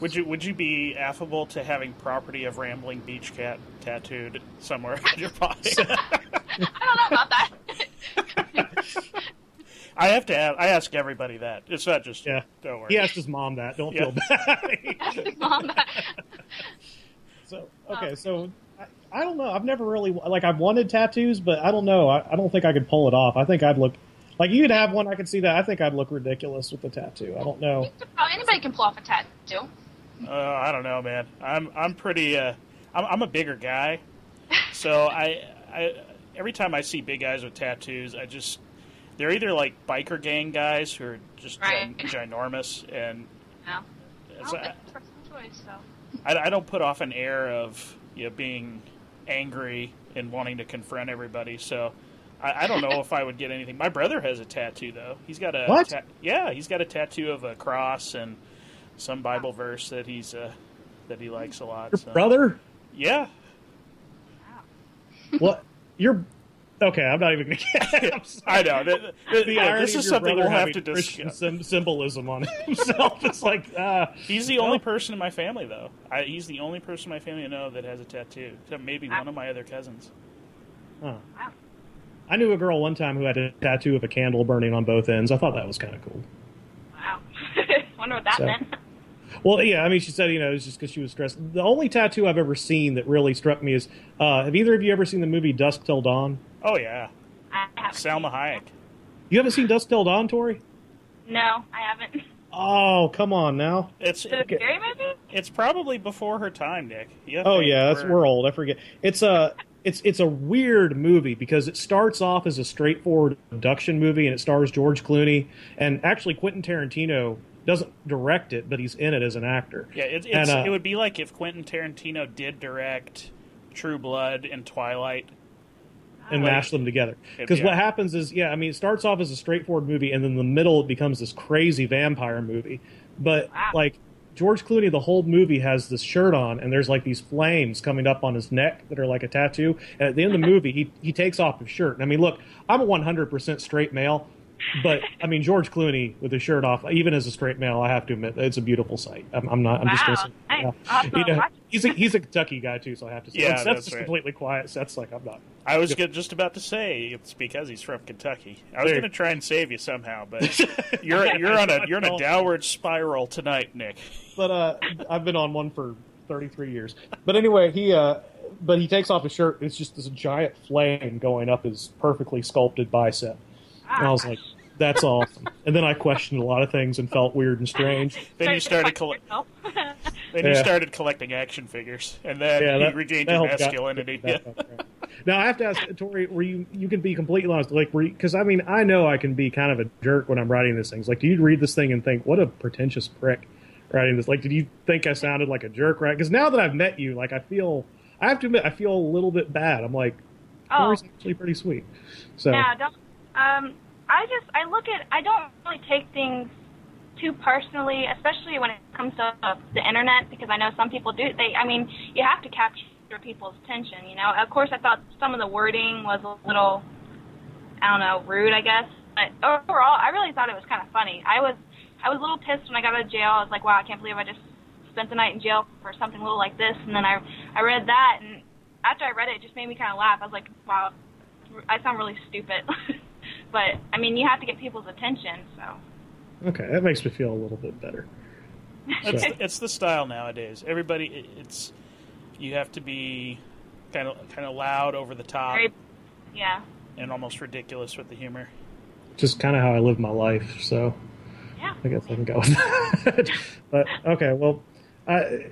Would you Would you be affable to having property of Rambling Beach Cat tattooed somewhere on your body? I don't know about that. I have to. Ask, I ask everybody that. It's not just Yeah. Don't worry. He asked his mom that. Don't Yeah. feel bad. his Mom, that- So okay, um, so I, I don't know. I've never really like I've wanted tattoos, but I don't know. I, I don't think I could pull it off. I think I'd look like you'd have one. I could see that. I think I'd look ridiculous with the tattoo. I don't know. Oh, anybody can pull off a tattoo. Uh, I don't know, man. I'm I'm pretty. Uh, I'm, I'm a bigger guy, so I I every time I see big guys with tattoos, I just they're either like biker gang guys who are just Right. gin- ginormous, and No. it's, Oh, I, choice, so. I, I don't put off an air of you know being angry and wanting to confront everybody. So I, I don't know if I would get anything. My brother has a tattoo though. He's got a What? ta- yeah, he's got a tattoo of a cross and some Bible verse that he's uh, that he likes a lot. Your so. brother? Yeah, What? You're okay. I'm not even going to. I know. Th- th- The yeah, this is something we'll have to having Christian discuss. sym- symbolism on himself. It's like, uh, He's the Well- only person in my family, though. I, he's the only person in my family I know that has a tattoo, except maybe one of my other cousins. huh. Wow. I knew a girl one time who had a tattoo of a candle burning on both ends. I thought that was kind of cool. Wow. Wonder what that So- meant. Well, yeah, I mean, she said, you know, it's just because she was stressed. The only tattoo I've ever seen that really struck me is uh, have either of you ever seen the movie Dusk Till Dawn? Oh yeah, I haven't Salma Hayek. You haven't seen Dusk Till Dawn, Tori? No, I haven't. Oh, come on now. It's The scary movie? it's probably before her time, Nick. You have Oh yeah, that's we're old. I forget. It's a it's it's a weird movie because it starts off as a straightforward abduction movie and it stars George Clooney and actually Quentin Tarantino doesn't direct it, but he's in it as an actor. Yeah, it, it's, And, uh, it would be like if Quentin Tarantino did direct True Blood and Twilight. and Like- mash them together. Because Yeah. what happens is, yeah, I mean, it starts off as a straightforward movie, and then in the middle it becomes this crazy vampire movie. But Wow. like George Clooney, the whole movie has this shirt on, and there's like these flames coming up on his neck that are like a tattoo. And at the end of the movie, he he takes off his shirt. And I mean, look, I'm a 100% straight male. But I mean, George Clooney with his shirt off, even as a straight male, I have to admit it's a beautiful sight. I'm, I'm not. I'm just Wow. gonna say, Nice. yeah. I'll have to You know, he's a he's a Kentucky guy too, so I have to say. Yeah, Seth's that's just right. completely quiet. Seth's like, I'm not. I was good, just about to say it's because he's from Kentucky. I was There. going to try and save you somehow, but you're you're on a you're on a downward spiral tonight, Nick. but uh, I've been on one for 33 years. But anyway, he uh, but he takes off his shirt. It's just this giant flame going up his perfectly sculpted bicep, and I was like, "That's awesome." And then I questioned a lot of things and felt weird and strange. Then you started Start to coll- then you Yeah. started collecting action figures, and then Yeah, you that, regained that your helped got- masculinity. that helped, right. Now I have to ask Tori, were you you can be completely honest, like because I mean I know I can be kind of a jerk when I'm writing these things. Like, do you read this thing and think, "What a pretentious prick"? Writing this, like, did you think I sounded like a jerk? Right? Because now that I've met you, like, I feel, I have to admit, I feel a little bit bad. I'm like, Oh. Tori's actually pretty sweet. So Yeah, don't. Um, I just I look at I don't really take things too personally, especially when it comes to the internet, because I know some people do. They, I mean, you have to capture people's attention. You know, of course, I thought some of the wording was a little, I don't know, rude. I guess, but overall, I really thought it was kind of funny. I was I was a little pissed when I got out of jail. I was like, wow, I can't believe I just spent the night in jail for something little like this. And then I I read that, and after I read it, it just made me kind of laugh. I was like, wow, I sound really stupid. but I mean, you have to get people's attention, so. okay, that makes me feel a little bit better. It's, it's the style nowadays. Everybody, it's you have to be kind of kind of loud, over the top, Very, yeah. and almost ridiculous with the humor. Just kind of how I live my life. So Yeah. I guess I can go with that. but okay, well, I,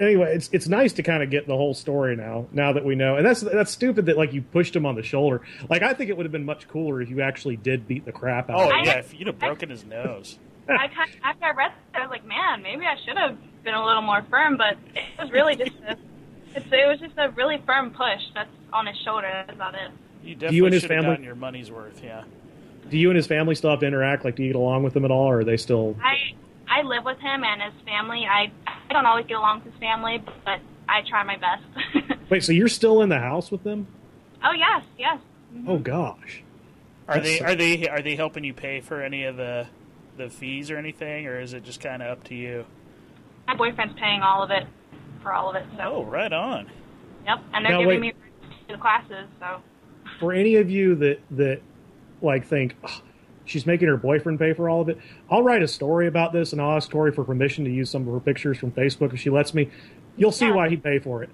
anyway, it's it's nice to kind of get the whole story now. Now that we know, and that's that's stupid that like you pushed him on the shoulder. Like I think it would have been much cooler if you actually did beat the crap out. Oh of I- him. yeah, if you'd have broken his nose. I kind after I read it, I was like, man, maybe I should have been a little more firm. But it was really just a, it was just a really firm push that's on his shoulder. That's about it. You definitely you and his should have family- gotten your money's worth. Yeah. Do you and his family still have to interact? Like, do you get along with them at all, or are they still? I I live with him and his family. I I don't always get along with his family, but I try my best. Wait, so you're still in the house with them? oh yes, yes. Mm-hmm. Oh gosh. Are That's they so- are they are they helping you pay for any of the the fees or anything, or is it just kind of up to you? My boyfriend's paying all of it for all of it. So Oh, right on. yep, and they're Now, giving wait. me the classes. So For any of you that that like think "Ugh, she's making her boyfriend pay for all of it, I'll write a story about this and I'll ask Tori for permission to use some of her pictures from Facebook if she lets me. You'll see Yeah. why he'd pay for it.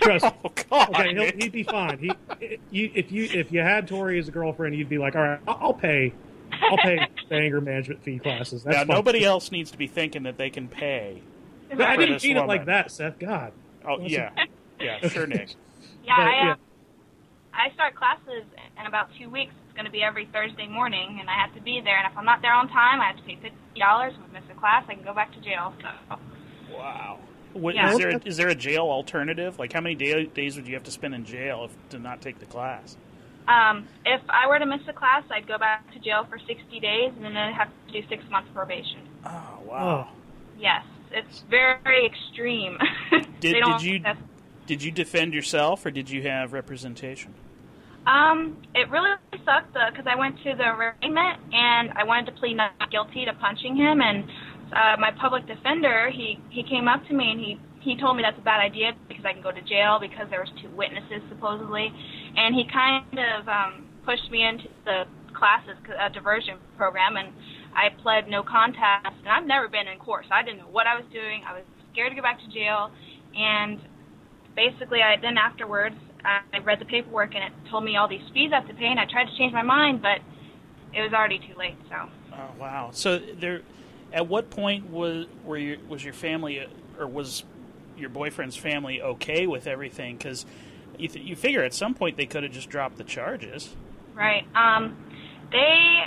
Trust. me. Oh God. Okay, he'll, he'd be fine. He, you, if you if you had Tori as a girlfriend, you'd be like, all right, I'll, I'll pay, I'll pay the anger management fee classes. That's now fine. nobody else needs to be thinking that they can pay. But I didn't this mean it like that, Seth. God. Oh That's yeah, yeah, sure, Nick. yeah, But, I yeah. I start classes in about two weeks. It's going to be every Thursday morning, and I have to be there. And if I'm not there on time, I have to pay fifty dollars. If I miss a class, I can go back to jail. So Wow. What, Yeah. Is there is there a jail alternative? Like, how many day, days would you have to spend in jail if, to not take the class? Um, if I were to miss a class, I'd go back to jail for 60 days, and then I'd have to do six months probation. Oh wow. Yes, it's very extreme. Did- did you- Did you defend yourself, or did you have representation? Um, it really sucked because I went to the arraignment and I wanted to plead not guilty to punching him, and uh, my public defender he he came up to me and he he told me that's a bad idea because I can go to jail because there was two witnesses supposedly, and he kind of um, pushed me into the classes a diversion program, and I pled no contest, and I've never been in court, so I didn't know what I was doing. I was scared to go back to jail, and basically, I then afterwards, I read the paperwork, and it told me all these fees I have to pay, and I tried to change my mind, but it was already too late. So Oh wow! So there, at what point was were your was your family or was your boyfriend's family okay with everything? Because you th- you figure at some point they could have just dropped the charges. Right. Um, they.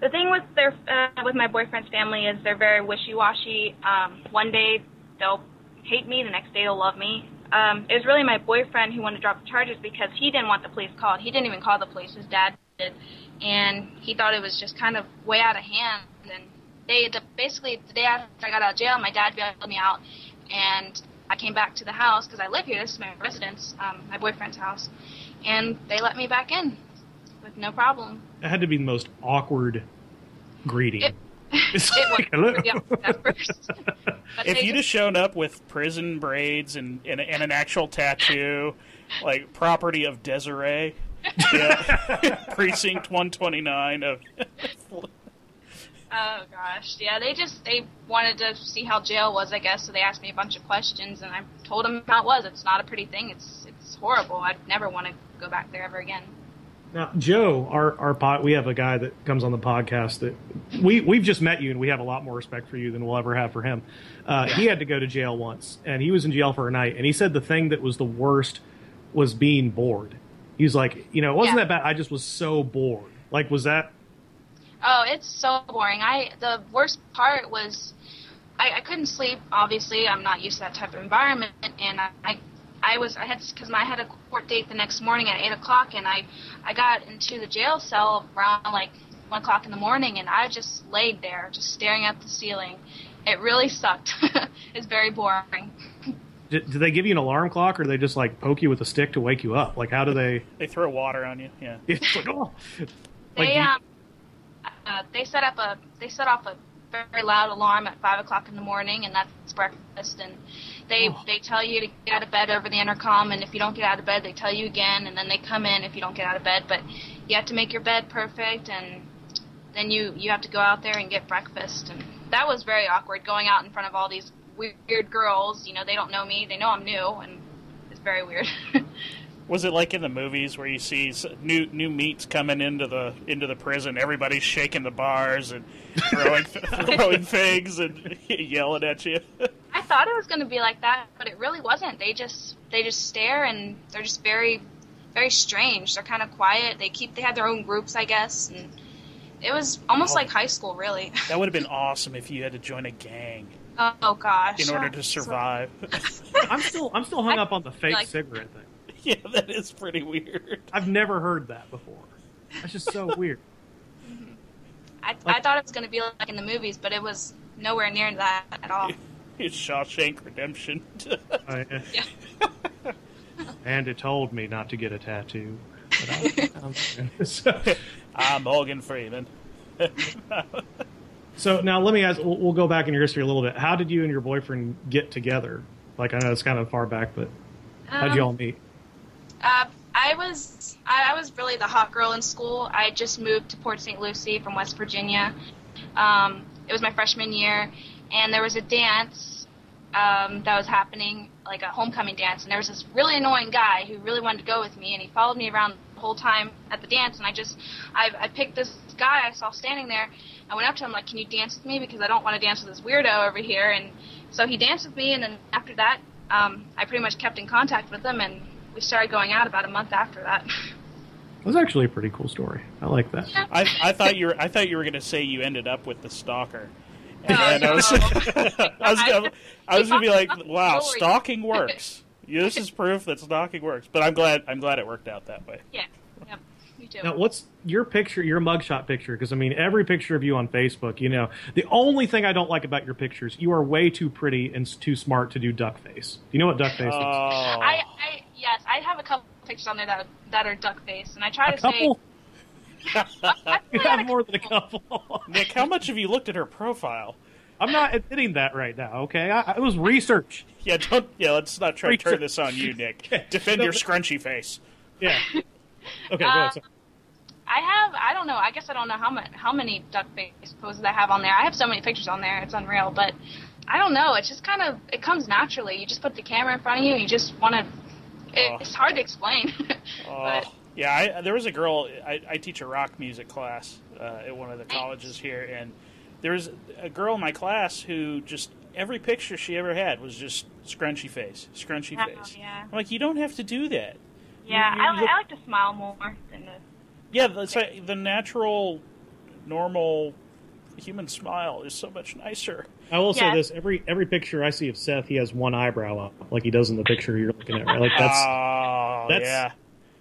The thing with their uh, with my boyfriend's family is they're very wishy-washy. Um, one day they'll hate me, the next day they'll love me. Um, it was really my boyfriend who wanted to drop the charges because he didn't want the police called. He didn't even call the police. His dad did, and he thought it was just kind of way out of hand. And they the, basically the day after I got out of jail, my dad bailed me out, and I came back to the house because I live here. This is my residence, um, my boyfriend's house, and they let me back in with no problem. It had to be the most awkward greeting. It- It's it like, hello. pretty awkward at first. But If you'd have shown up with prison braids and, and, and an actual tattoo, like property of Desiree, yeah, precinct one twenty nine of. Oh gosh, yeah. They just they wanted to see how jail was, I guess. So they asked me a bunch of questions, and I told them how it was. It's not a pretty thing. It's it's horrible. I'd never want to go back there ever again. Now, Joe, our our pod, we have a guy that comes on the podcast that we we've just met you, and we have a lot more respect for you than we'll ever have for him. Uh, he had to go to jail once, and he was in jail for a night, and he said the thing that was the worst was being bored. He was like, you know, it wasn't Yeah. that bad. I just was so bored. Like, was that? Oh, it's so boring. I the worst part was I, I couldn't sleep. Obviously, I'm not used to that type of environment, and I I, I was I had because I had a court date the next morning at eight o'clock, and I I got into the jail cell around like one o'clock in the morning, and I just laid there, just staring at the ceiling. It really sucked. it's very boring. Did, did they give you an alarm clock, or they just like poke you with a stick to wake you up? Like, how do they? They throw water on you. Yeah. It's like, oh. They you- um uh, they set up a they set off a very loud alarm at five o'clock in the morning, and that's breakfast. And they Oh. they tell you to get out of bed over the intercom, and if you don't get out of bed, they tell you again, and then they come in if you don't get out of bed. But you have to make your bed perfect, and then you you have to go out there and get breakfast. And that was very awkward going out in front of all these weird girls. You know, they don't know me, they know I'm new, and it's very weird. Was it like in the movies where you see new new meats coming into the into the prison? Everybody's shaking the bars and throwing throwing things and yelling at you. I thought it was going to be like that, but it really wasn't. They just they just stare and they're just very very strange. They're kind of quiet. They keep they have their own groups, I guess, and it was almost Oh. like high school, really. That would have been awesome if you had to join a gang Oh, gosh. in order to survive. I'm still I'm still hung I- up on the fake like- cigarette thing. yeah, that is pretty weird. I've never heard that before. That's just so weird. I, I thought it was going to be like in the movies, but it was nowhere near that at all. It's Shawshank Redemption. I- Yeah. and it told me not to get a tattoo. But I, I'm- so, I'm Morgan Freeman. so now let me ask. We'll, we'll go back in your history a little bit. How did you and your boyfriend get together? Like I know it's kind of far back, but how'd Um, you all meet? Uh, I was I, I was really the hot girl in school. I just moved to Port St. Lucie from West Virginia. Um, it was my freshman year, and there was a dance um, that was happening, like a homecoming dance. And there was this really annoying guy who really wanted to go with me, and he followed me around the whole time at the dance. And I just I, I picked this guy I saw standing there. I went up to him like, "Can you dance with me? Because I don't want to dance with this weirdo over here." And so he danced with me, and then after that, um, I pretty much kept in contact with him, and we started going out about a month after that. That was actually a pretty cool story. I like that. Yeah. I, I thought you were I thought you were going to say you ended up with the stalker. No, And I was, no. I was gonna, I was gonna be like, wow, story. stalking works. Yeah, this is proof that stalking works. But I'm glad I'm glad it worked out that way. yeah, yep, me too. Now, what's your picture, your mugshot picture? Because I mean, every picture of you on Facebook, you know, the only thing I don't like about your pictures, you are way too pretty and too smart to do duck face. Do you know what duck face Oh, is? I, I yes, I have a couple pictures on there that that are duck face, and I try A to couple? say I You have more than a couple. Nick, how much have you looked at her profile? I'm not admitting that right now. Okay, I, it was research. Yeah, don't. Yeah, let's not try to turn this on you, Nick. Defend your scrunchy face. Yeah. Okay, go ahead. Um, I have. I don't know. I guess I don't know how much how many duck face poses I have on there. I have so many pictures on there. It's unreal. But I don't know. It's just kind of it comes naturally. You just put the camera in front of you. and You just want to. Oh. It's hard to explain. Oh, but yeah. I, there was a girl. I, I teach a rock music class uh, at one of the colleges here, and there was a girl in my class who just every picture she ever had was just scrunchy face, scrunchy Oh, face. yeah. I'm like, you don't have to do that. Yeah, You- I, you li- I like to smile more than the. Yeah, that's like the natural, normal human smile is so much nicer. I will say this: every every picture I see of Seth, he has one eyebrow up, like he does in the picture you're looking at. Right? Like that's oh, that's- yeah.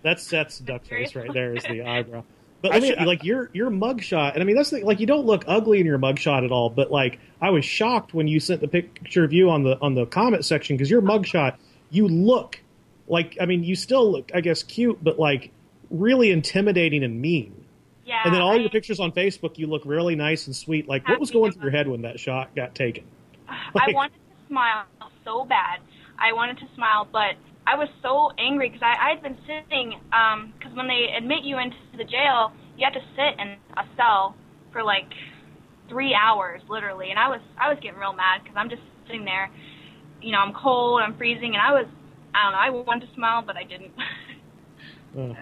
that's Seth's duck face right there is the eyebrow. But I let me, should- like your your mugshot, and I mean that's the, like you don't look ugly in your mugshot at all. But like I was shocked when you sent the picture of you on the on the comment section because your mugshot, you look like I mean you still look I guess cute, but like really intimidating and mean. Yeah. And then all I, your pictures on Facebook, you look really nice and sweet. Like what was going through your head when that shot got taken? I wanted to smile so bad. I wanted to smile, but I was so angry because I I'd been sitting because when they admit you into the jail, you have to sit in a cell for like three hours, literally. And I was I was getting real mad because I'm just sitting there, you know, I'm cold, I'm freezing, and I was I don't know. I wanted to smile, but I didn't. Uh,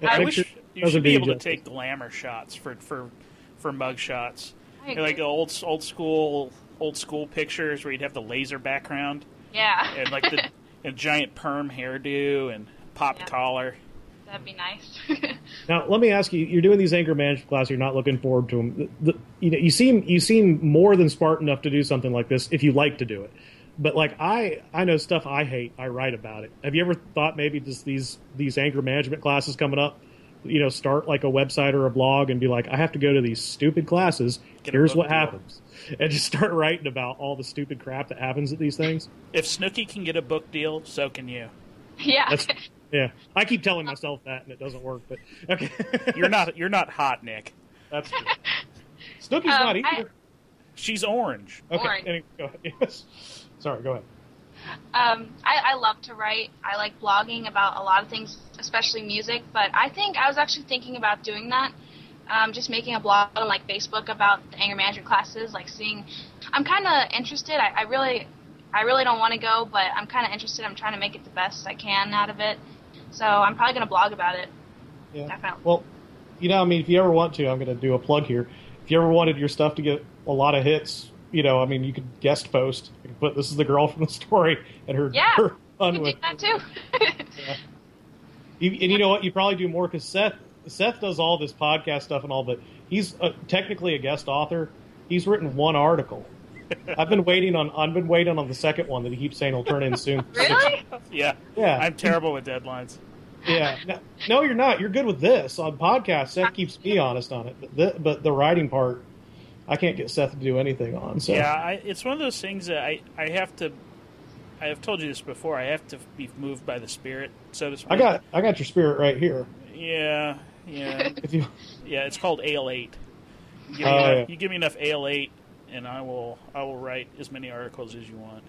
I that wish you doesn't should be do able to take glamour shots for for for mug shots. I like old old school old school pictures where you'd have the laser background yeah, and like the and giant perm hairdo and popped Yeah. collar. that'd be nice. Now, let me ask you: You're doing these anger management classes. You're not looking forward to them. The, the, you know, you seem you seem more than smart enough to do something like this if you like to do it. But like I, I know stuff I hate. I write about it. Have you ever thought maybe just these these anger management classes coming up? You know, start like a website or a blog and be like, I have to go to these stupid classes. Get Here's book what deal. happens, and just start writing about all the stupid crap that happens at these things. If Snooki can get a book deal, so can you. yeah. That's yeah. I keep telling myself that, and it doesn't work. But okay, You're not you're not hot, Nick. That's true. Snooki's Um, not I- either. She's orange. Okay. Orange. Anyway, go ahead. Yes. Sorry. Go ahead. Um, I, I love to write. I like blogging about a lot of things, especially music. But I think I was actually thinking about doing that. Um, just making a blog on like Facebook about the anger management classes. Like seeing, I'm kind of interested. I, I really, I really don't want to go, but I'm kind of interested. I'm trying to make it the best I can out of it. So I'm probably gonna blog about it. Yeah. Definitely. Well, you know, I mean, if you ever want to, I'm going to do a plug here. If you ever wanted your stuff to get a lot of hits, you know, I mean, you could guest post. You could put this is the girl from the story and her, Yeah. her You fun can with. do that too. You, and you know what? You probably do more because Seth Seth does all this podcast stuff and all, but he's uh technically a guest author. He's written one article. I've been waiting on I've been waiting on the second one that he keeps saying he'll turn in soon. really? Yeah. Yeah. I'm terrible with deadlines. Yeah. No, no, you're not. You're good with this on podcast. Seth keeps me honest on it, but the, but the writing part, I can't get Seth to do anything on. So Yeah, I, it's one of those things that I, I have to. I have told you this before. I have to be moved by the spirit, so to speak. I got I got your spirit right here. Yeah, yeah, If you yeah. It's called Ale Eight. You give, me oh, enough, yeah. you give me enough Ale Eight, and I will I will write as many articles as you want.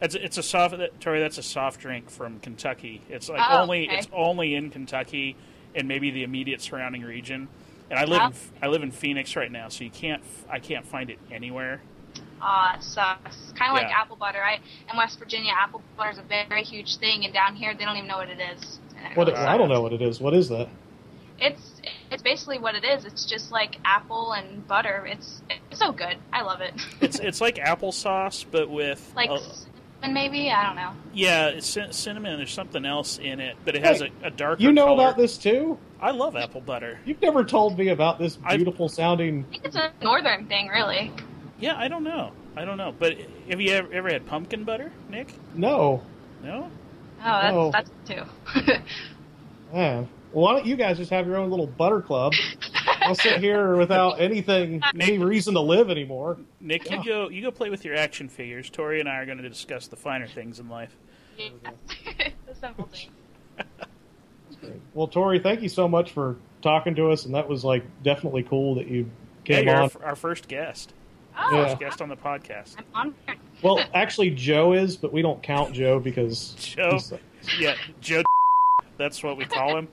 It's it's a soft Tori. That's a soft drink from Kentucky. It's like Oh, only okay. it's only in Kentucky and maybe the immediate surrounding region. And I live in. I live in Phoenix right now, so you can't I can't find it anywhere. Aw, it sucks. Kind of like apple butter. I in West Virginia, apple butter is a very huge thing, and down here they don't even know what it is. And it what really I don't know what it is. What is that? It's it's basically what it is. It's just like apple and butter. It's it's so good. I love it. It's it's like applesauce, but with like a- cinnamon maybe. I don't know. Yeah, it's cin- cinnamon. There's something else in it, but it has Hey, a, a darker. You know color. about this too? I love apple butter. You've never told me about this I- beautiful sounding. I think it's a northern thing, really. Yeah, I don't know. I don't know. But have you ever, ever had pumpkin butter, Nick? No. No. Oh, that's Oh. that's too. Yeah. Well, why don't you guys just have your own little butter club? I'll sit here without anything, any reason to live anymore. Nick, Yeah. you go. You go play with your action figures. Tori and I are going to discuss the finer things in life. yeah. the simple thing. Well, Tori, thank you so much for talking to us, and that was like definitely cool that you Yeah, came you're our, on. f- our first guest. Oh, Yeah. First guest on the podcast. I'm on. Well, actually, Joe is, but we don't count Joe because Joe. he's- Yeah, Joe. That's what we call him.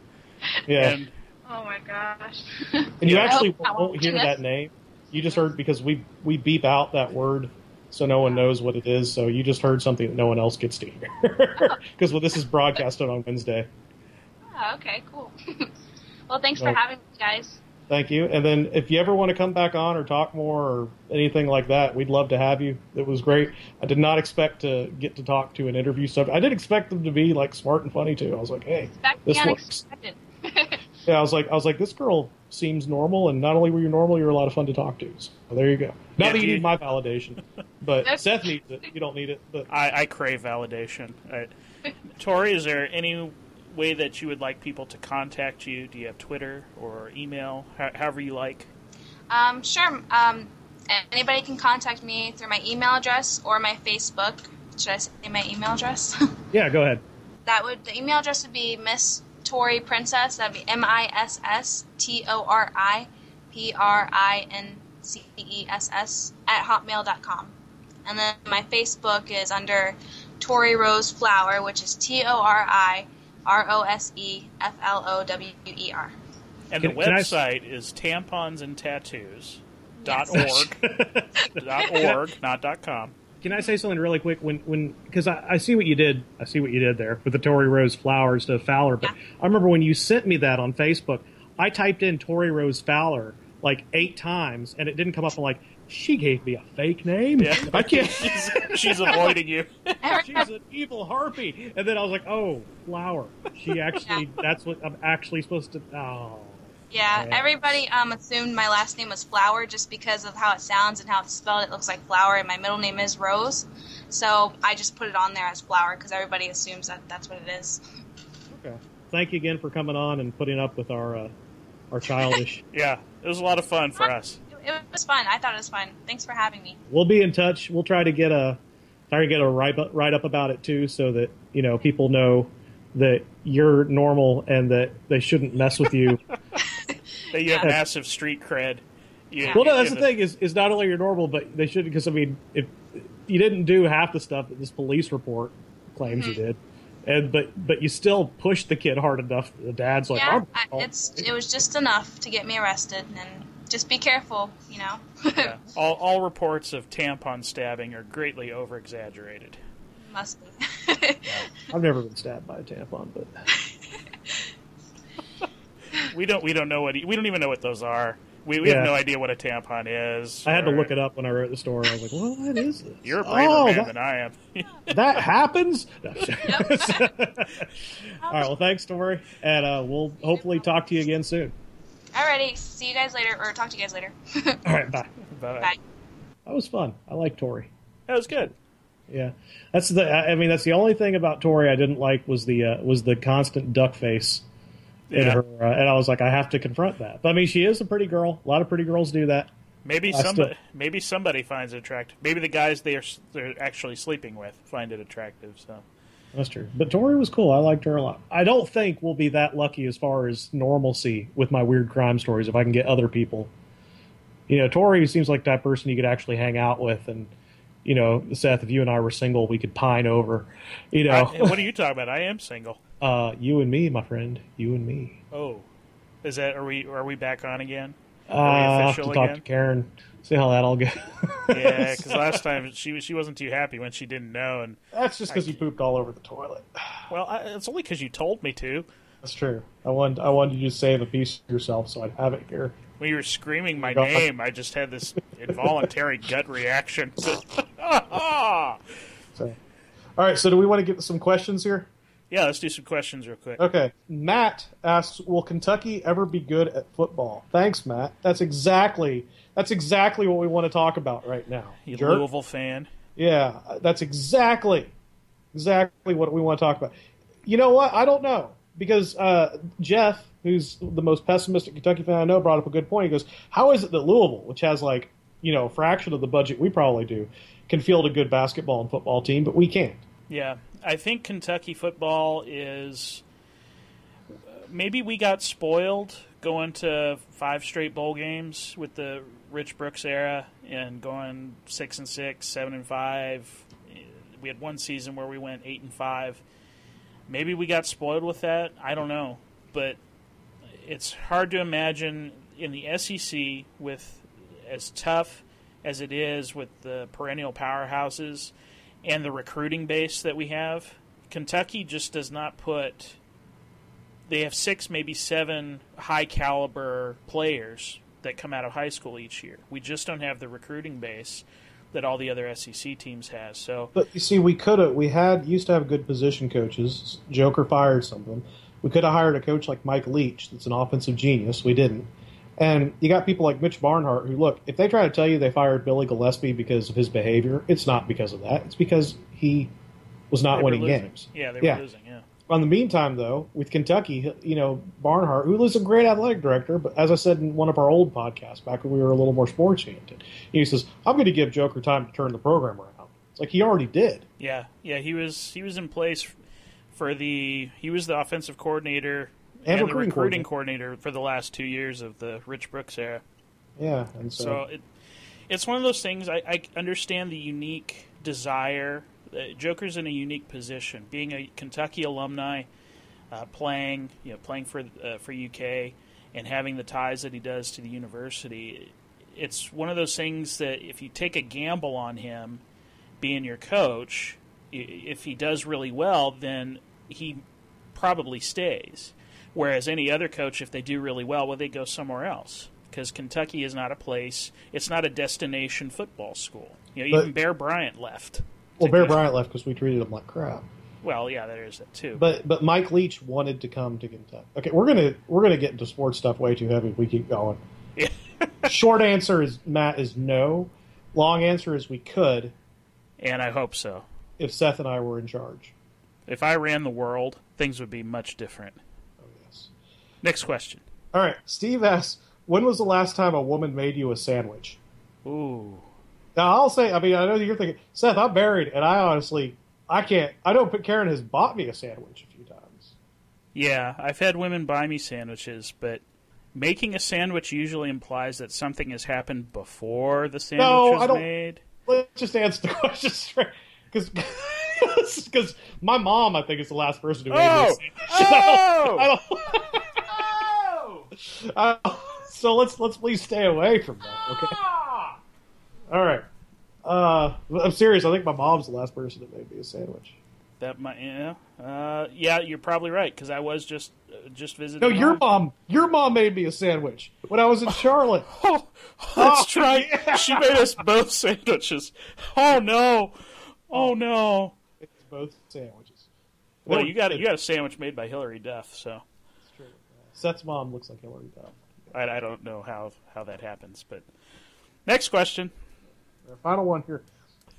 yeah, And Oh my gosh. And you Yeah. actually oh, I hope won't hear that name. You just heard because we we beep out that word so no one knows what it is. So you just heard something that no one else gets to hear oh. because well, this is broadcasted on Wednesday. oh, okay, cool. well, thanks for having me, guys. Thank you. And then if you ever want to come back on or talk more or anything like that, we'd love to have you. It was great. I did not expect to get to talk to an interview subject. I did expect them to be like smart and funny too. I was like, hey, That's This the works. Unexpected. yeah. I was like, I was like, this girl seems normal, and not only were you normal, you're a lot of fun to talk to. So there you go. Not Yeah, that you need my validation, but Seth needs it. You don't need it, but I, I crave validation. I, Tori, is there any way that you would like people to contact you? Do you have Twitter or email? How, however you like. Um, sure. Um, anybody can contact me through my email address or my Facebook. Should I say my email address? yeah, go ahead. that would the email address would be Miss Tori Princess. That'd be M I S S T O R I P R I N C E S S at hotmail.com. And then my Facebook is under Tori Rose Flower, which is T O R I R O S E F L O W E R. And Can- the can I- website is tampons and Yes. dot org, not dot com. Can I say something really quick? When when because I, I see what you did, I see what you did there with the Tori Rose flowers to Fowler. But Yeah. I remember when you sent me that on Facebook, I typed in Tori Rose Fowler like eight times, and it didn't come up. I'm like, she gave me a fake name. Yeah. I can't. She's, she's avoiding you. She's an evil harpy. And then I was like, oh, flower. She actually. That's what I'm actually supposed to. Oh. Yeah, Yeah. everybody um, assumed my last name was Flower just because of how it sounds and how it's spelled. It looks like flower, and my middle name is Rose. So I just put it on there as Flower because everybody assumes that that's what it is. Okay. Thank you again for coming on and putting up with our uh, our childish. Yeah, it was a lot of fun for us. It, it was fun. I thought it was fun. Thanks for having me. we'll be in touch. We'll try to get a try to get a write up, write up about it too, so that you know people know that you're normal and that they shouldn't mess with you. That you have Yeah. massive street cred. You- well, no, that's you- the thing is is not only you're normal, but they should because I mean, if you didn't do half the stuff that this police report claims you mm-hmm. did, and but but you still pushed the kid hard enough. The dad's like, yeah, "I'm- I, oh. it's it was just enough to get me arrested, and just be careful, you know. Yeah. All, all reports of tampon stabbing are greatly over exaggerated. Must be. I've never been stabbed by a tampon, but We don't we don't know what we don't even know what those are. We, we Yeah. have no idea what a tampon is. I had to look it up when I wrote the story. I was like, "Well, what is this?" You're a braver oh, man that- than I am. that happens. No. All right. Well, thanks, Tori, and uh, we'll hopefully talk to you again soon. Alrighty, see you guys later, or talk to you guys later. All right. Bye. But Bye. That was fun. I like Tori. that was good. Yeah, that's the. I I mean, that's the only thing about Tori I didn't like was the uh, was the constant duck face in Yeah. her, uh, and I was like, I have to confront that. But I mean, she is a pretty girl. A lot of pretty girls do that. Maybe I somebody still- maybe somebody finds it attractive. Maybe the guys they are they're actually sleeping with find it attractive. So That's true. But Tori was cool. I liked her a lot. I don't think we'll be that lucky as far as normalcy with my weird crime stories if I can get other people. You know, Tori seems like that person you could actually hang out with and you know, Seth, if you and I were single, we could pine over. You know, I- what are you talking about? I am single. Uh, you and me, my friend, you and me. Oh, is that are we are we back on again? Uh, I'll have to official talk again? to Karen, see how that all goes. Yeah, because last time she she wasn't too happy when she didn't know, and That's just because you pooped all over the toilet. well, I, it's only because you told me to. That's true. I wanted I wanted you to save a piece of yourself, so I'd have it here. When you were screaming my God. name, I just had this involuntary gut reaction. Ah! So, all right. So, do we want to get some questions here? Yeah, let's do some questions real quick. Okay. Matt asks, "Will Kentucky ever be good at football?" Thanks, Matt. That's exactly that's exactly what we want to talk about right now. You Jerk. Louisville fan. Yeah, that's exactly exactly what we want to talk about. You know what? I don't know because uh, Jeff, who's the most pessimistic Kentucky fan I know, brought up a good point. He goes, "How is it that Louisville, which has like you know a fraction of the budget we probably do, can field a good basketball and football team, but we can't?" Yeah, I think Kentucky football is. Maybe we got spoiled going to five straight bowl games with the Rich Brooks era and going six and six, seven and five. We had one season where we went eight and five. Maybe we got spoiled with that. I don't know, but it's hard to imagine in the SEC with as tough as it is with the perennial powerhouses and the recruiting base that we have. Kentucky just does not put. They have six, maybe seven high caliber players that come out of high school each year. We just don't have the recruiting base that all the other SEC teams has. So But you see, we could have. We had used to have good position coaches. Joker fired some of them. We could have hired a coach like Mike Leach, that's an offensive genius. We didn't. And you got people like Mitch Barnhart who look. If they try to tell you they fired Billy Gillispie because of his behavior, it's not because of that. It's because he was not winning losing. games. Yeah, they Yeah. losing. Yeah. On the meantime, though, with Kentucky, you know Barnhart, who was a great athletic director, but as I said in one of our old podcasts back when we were a little more sports oriented, he says, "I'm going to give Joker time to turn the program around." It's like he already did. Yeah, yeah, he was he was in place for the he was the offensive coordinator And the recruiting recruiting coordinator for the last two years of the Rich Brooks era. Yeah, and so, So it, it's one of those things. I, I understand the unique desire. Uh, Joker's in a unique position, being a Kentucky alumni, uh, playing you know playing for uh, for UK, and having the ties that he does to the university. It's one of those things that if you take a gamble on him being your coach, if he does really well, then he probably stays. Whereas any other coach, if they do really well, well, they go somewhere else because Kentucky is not a place. It's not a destination football school. You know, But- even Bear Bryant left. well, Bear go- Bryant left because we treated him like crap. Well, yeah, there is that too. But but Mike Leach wanted to come to Kentucky. Okay, we're gonna we're gonna get into sports stuff way too heavy if we keep going. Yeah. Short answer is Matt is no. Long answer is we could and I hope so. if Seth and I were in charge. If I ran the world, things would be much different. Oh. Next question. All right. Steve asks, when was the last time a woman made you a sandwich? Ooh. Now I'll say, I mean, I know you're thinking, Seth, I'm married, and I honestly, I can't. I don't. but Karen has bought me a sandwich a few times. Yeah, I've had women buy me sandwiches, but making a sandwich usually implies that something has happened before the sandwich No, was I don't- made. Let's just answer the question straight, because because my mom, I think, is the last person who made a Oh! Oh! I don't, I don't- oh! so let's let's please stay away from that. Okay. All right. Uh, I'm serious. I think my mom's the last person that made me a sandwich. That might, yeah, uh, yeah. You're probably right because I was just uh, just visiting. No, your home. mom. Your mom made me a sandwich when I was in Charlotte. Oh, that's Oh, right. yeah. She made us both sandwiches. Oh no! Oh no! It's both sandwiches. Well, you got you got a sandwich made by Hilary Duff, so Seth's mom looks like Hilary Duff. I, I don't know how how that happens. But next question. Our final one here.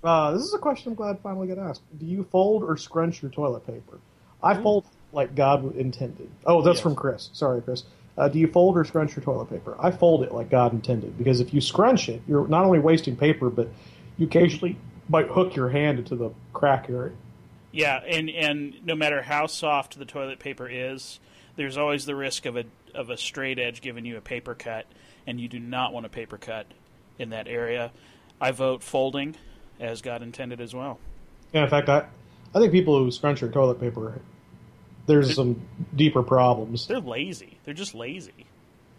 Uh, this is a question I'm glad finally got asked. Do you fold or scrunch your toilet paper? I fold like God intended. Oh, that's Yes. from Chris. Sorry, Chris. Uh, do you fold or scrunch your toilet paper? I fold it like God intended because if you scrunch it, you're not only wasting paper, but you occasionally might hook your hand into the crack area. Yeah, and and no matter how soft the toilet paper is, there's always the risk of a of a straight edge giving you a paper cut, and you do not want a paper cut in that area. I vote folding, as God intended as well. Yeah, in fact, I, I think people who scrunch their toilet paper, there's some deeper problems. They're lazy. They're just lazy.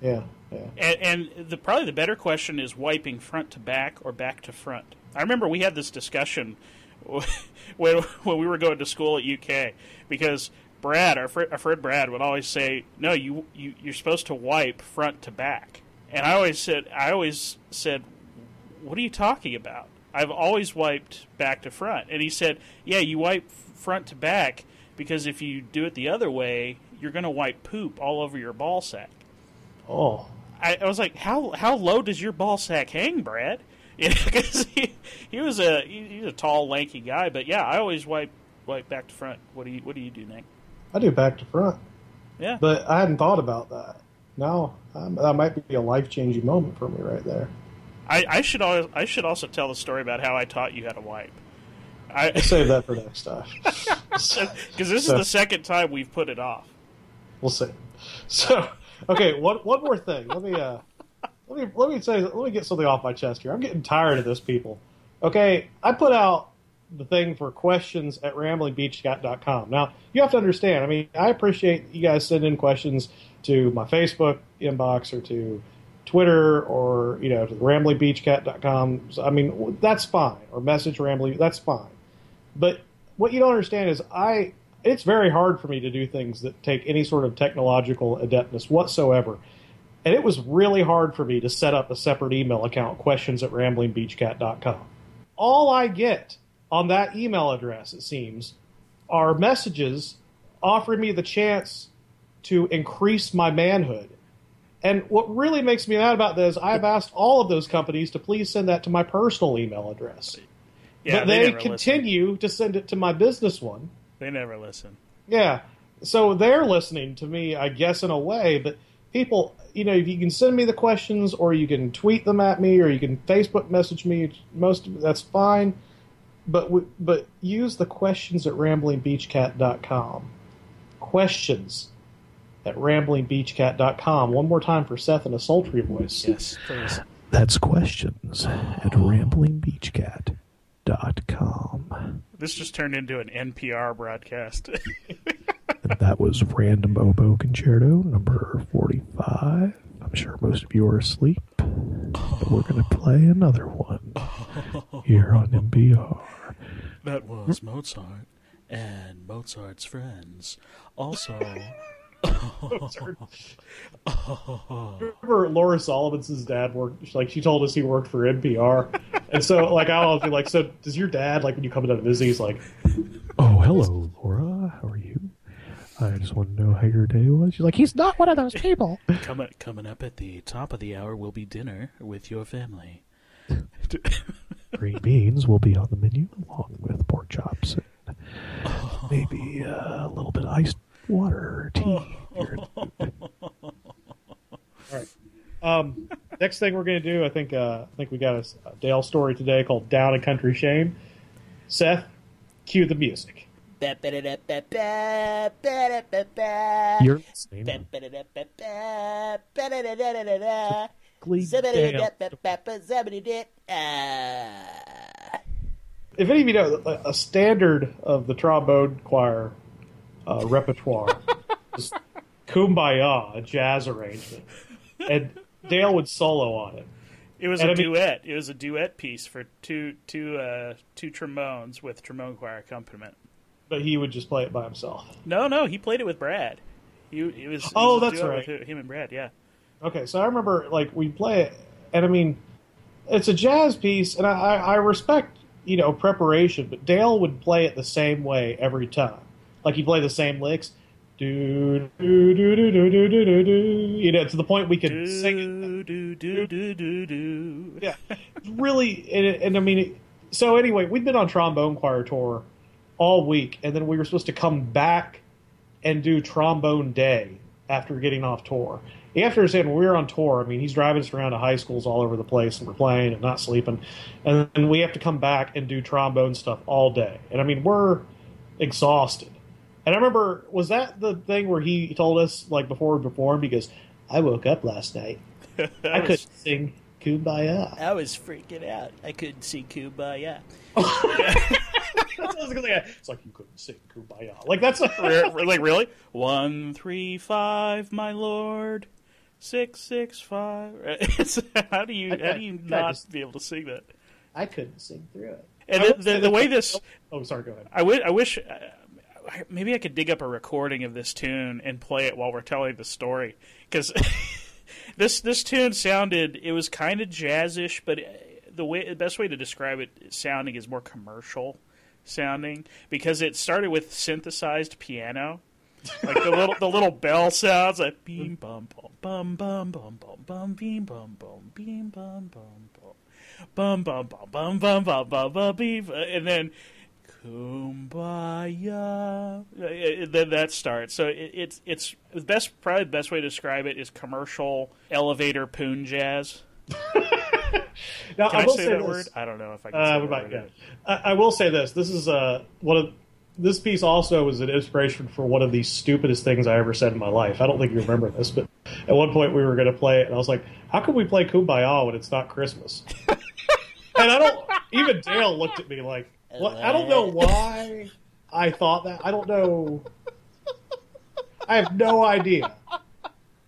Yeah, yeah. And, and the probably the better question is wiping front to back or back to front. I remember we had this discussion when when we were going to school at UK because Brad, our, fr- our friend Brad, would always say, "No, you, you you're supposed to wipe front to back." And I always said, I always said, "What are you talking about?" I've always wiped back to front. And he said, "Yeah, you wipe front to back because if you do it the other way, you're going to wipe poop all over your ball sack." Oh, I, I was like, how how low does your ball sack hang, Brad? Because he, he was a he, he's a tall, lanky guy, but yeah, I always wipe wipe back to front. What do you what do you do, Nick? I do back to front. Yeah, But I hadn't thought about that. Now um, that might be a life changing moment for me right there. I, I should al- I should also tell the story about how I taught you how to wipe. I Save that for next time. because this is the second time we've put it off. we'll see. So, okay, one one more thing. Let me uh, let me let me say let me get something off my chest here. I'm getting tired of this, people. Okay, I put out the thing for questions at ramblingbeachcat.com. Now, you have to understand. I mean, I appreciate you guys sending in questions to my Facebook inbox or to Twitter or you know to ramblingbeachcat.com. So, I mean that's fine. Or message rambling. That's fine. But what you don't understand is I. It's very hard for me to do things that take any sort of technological adeptness whatsoever. And it was really hard for me to set up a separate email account, questions at ramblingbeachcat.com. All I get on that email address, it seems, are messages offering me the chance to increase my manhood. And what really makes me mad about this, I've asked all of those companies to please send that to my personal email address. Yeah, but they, never continue to send it to my business one. They never listen. Yeah. So they're listening to me, I guess, in a way, but people, you know, if you can send me the questions or you can tweet them at me or you can Facebook message me, most of that's fine. But w- but use the questions at ramblingbeachcat.com. Questions at ramblingbeachcat.com. One more time for Seth in a sultry voice. Yes, please. That's questions at ramblingbeachcat.com. This just turned into an NPR broadcast. That was Random Oboe Concerto number 45. I'm sure most of you are asleep, but we're going to play another one here on MBR. That was Mozart and Mozart's friends. Also, Remember Laura Sullivan's dad worked like she told us he worked for NPR. And so like I know, like so does your dad like when you come in to visit he's like Oh, hello, Laura. How are you? I just want to know how your day was. She's like, he's not one of those people. coming coming up at the top of the hour will be dinner with your family. Green beans will be on the menu along with pork chops and maybe uh, a little bit of iced water or tea. here. Um, next thing we're going to do, I think, uh, I think we got a, a Dale story today called "Down a Country Shame." Seth, cue the music. You're listening. Glee Dale. If any of you know, a, a standard of the trombone choir uh, repertoire is "Kumbaya," a jazz arrangement, and Dale would solo on it. It was And a I mean- duet. It was a duet piece for two two uh, two trombones with trombone choir accompaniment. But he would just play it by himself. No, no, he played it with Brad. He it was. it Oh, was a that's duet right. with him and Brad. Yeah. Okay, so I remember like we play it, and I mean, it's a jazz piece, and I, I, respect you know preparation, but Dale would play it the same way every time. Like he'd play the same licks, do do do do do do do do do, you know, to the point we could sing it. Do do do do do do. Yeah, really, and, and I mean, it, so anyway, we'd been on trombone choir tour all week, and then we were supposed to come back and do trombone day after getting off tour. You have to understand, when we were on tour, I mean, he's driving us around to high schools all over the place, and we're playing and not sleeping, and then we have to come back and do trombone stuff all day. And I mean, we're exhausted. And I remember, was that the thing where he told us, like, before we performed, because I woke up last night, I was- couldn't sing Kumbaya. I was freaking out. I couldn't see Kumbaya. That's what I was gonna say. It's like you couldn't sing Kumbaya. Like that's Re- re- like really? One three five, my lord. Six six five. How do you how do you not just- be able to sing that? I couldn't sing through it. And the, the, the way this, Oh, sorry. Go ahead. I wish, I wish, uh, maybe I could dig up a recording of this tune and play it while we're telling the story because this this tune sounded it was kind of jazzish, but uh, the way the best way to describe it sounding is more commercial sounding because it started with synthesized piano. like the little the little bell sounds like beam bum bum bum bum bum bum bum beam bum bum beam bum bum bum bum bum bum bum bum bum bum bum beam and then kumbaya then that starts so it, it's it's the best probably the best way to describe it is commercial elevator poon jazz Now can I, will say, say that this. word I don't know if I can Uh, might, yeah. I, I will say this. This is uh, one of this piece also was an inspiration for one of the stupidest things I ever said in my life. I don't think you remember this, but at one point we were going to play it, and I was like, "How can we play Kumbaya when it's not Christmas?" and I don't. Even Dale looked at me like, "What?" I don't know why I thought that. I don't know. I have no idea.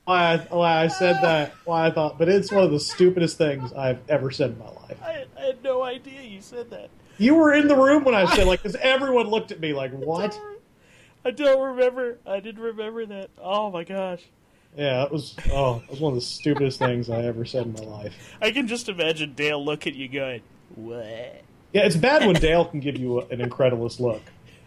why I, why I said that. Why I thought, but it's one of the stupidest things I've ever said in my life. I, I had no idea you said that. You were in the room when I said like, because everyone looked at me like, what? I don't remember. I didn't remember that. Oh my gosh. Yeah, it was. Oh, it was one of the stupidest things I ever said in my life. I can just imagine Dale look at you going, "What?" Yeah, it's bad when Dale can give you an incredulous look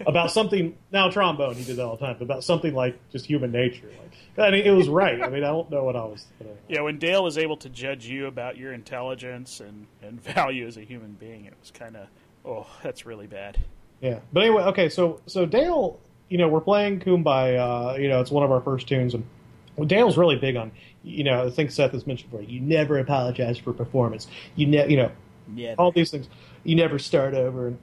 about something. Now trombone, he did that all the time. But about something like just human nature. Like, I mean, it was right. I mean, I don't know what I was. Thinking. Yeah, when Dale was able to judge you about your intelligence and, and value as a human being, it was kind of, oh, that's really bad. Yeah, but anyway, okay. So so Dale, you know, we're playing Kumbaya. Uh, you know, it's one of our first tunes, and well, Dale's really big on. You know, I think Seth has mentioned before. You never apologize for performance. You ne- you know, Yeah. all these things. You never start over. And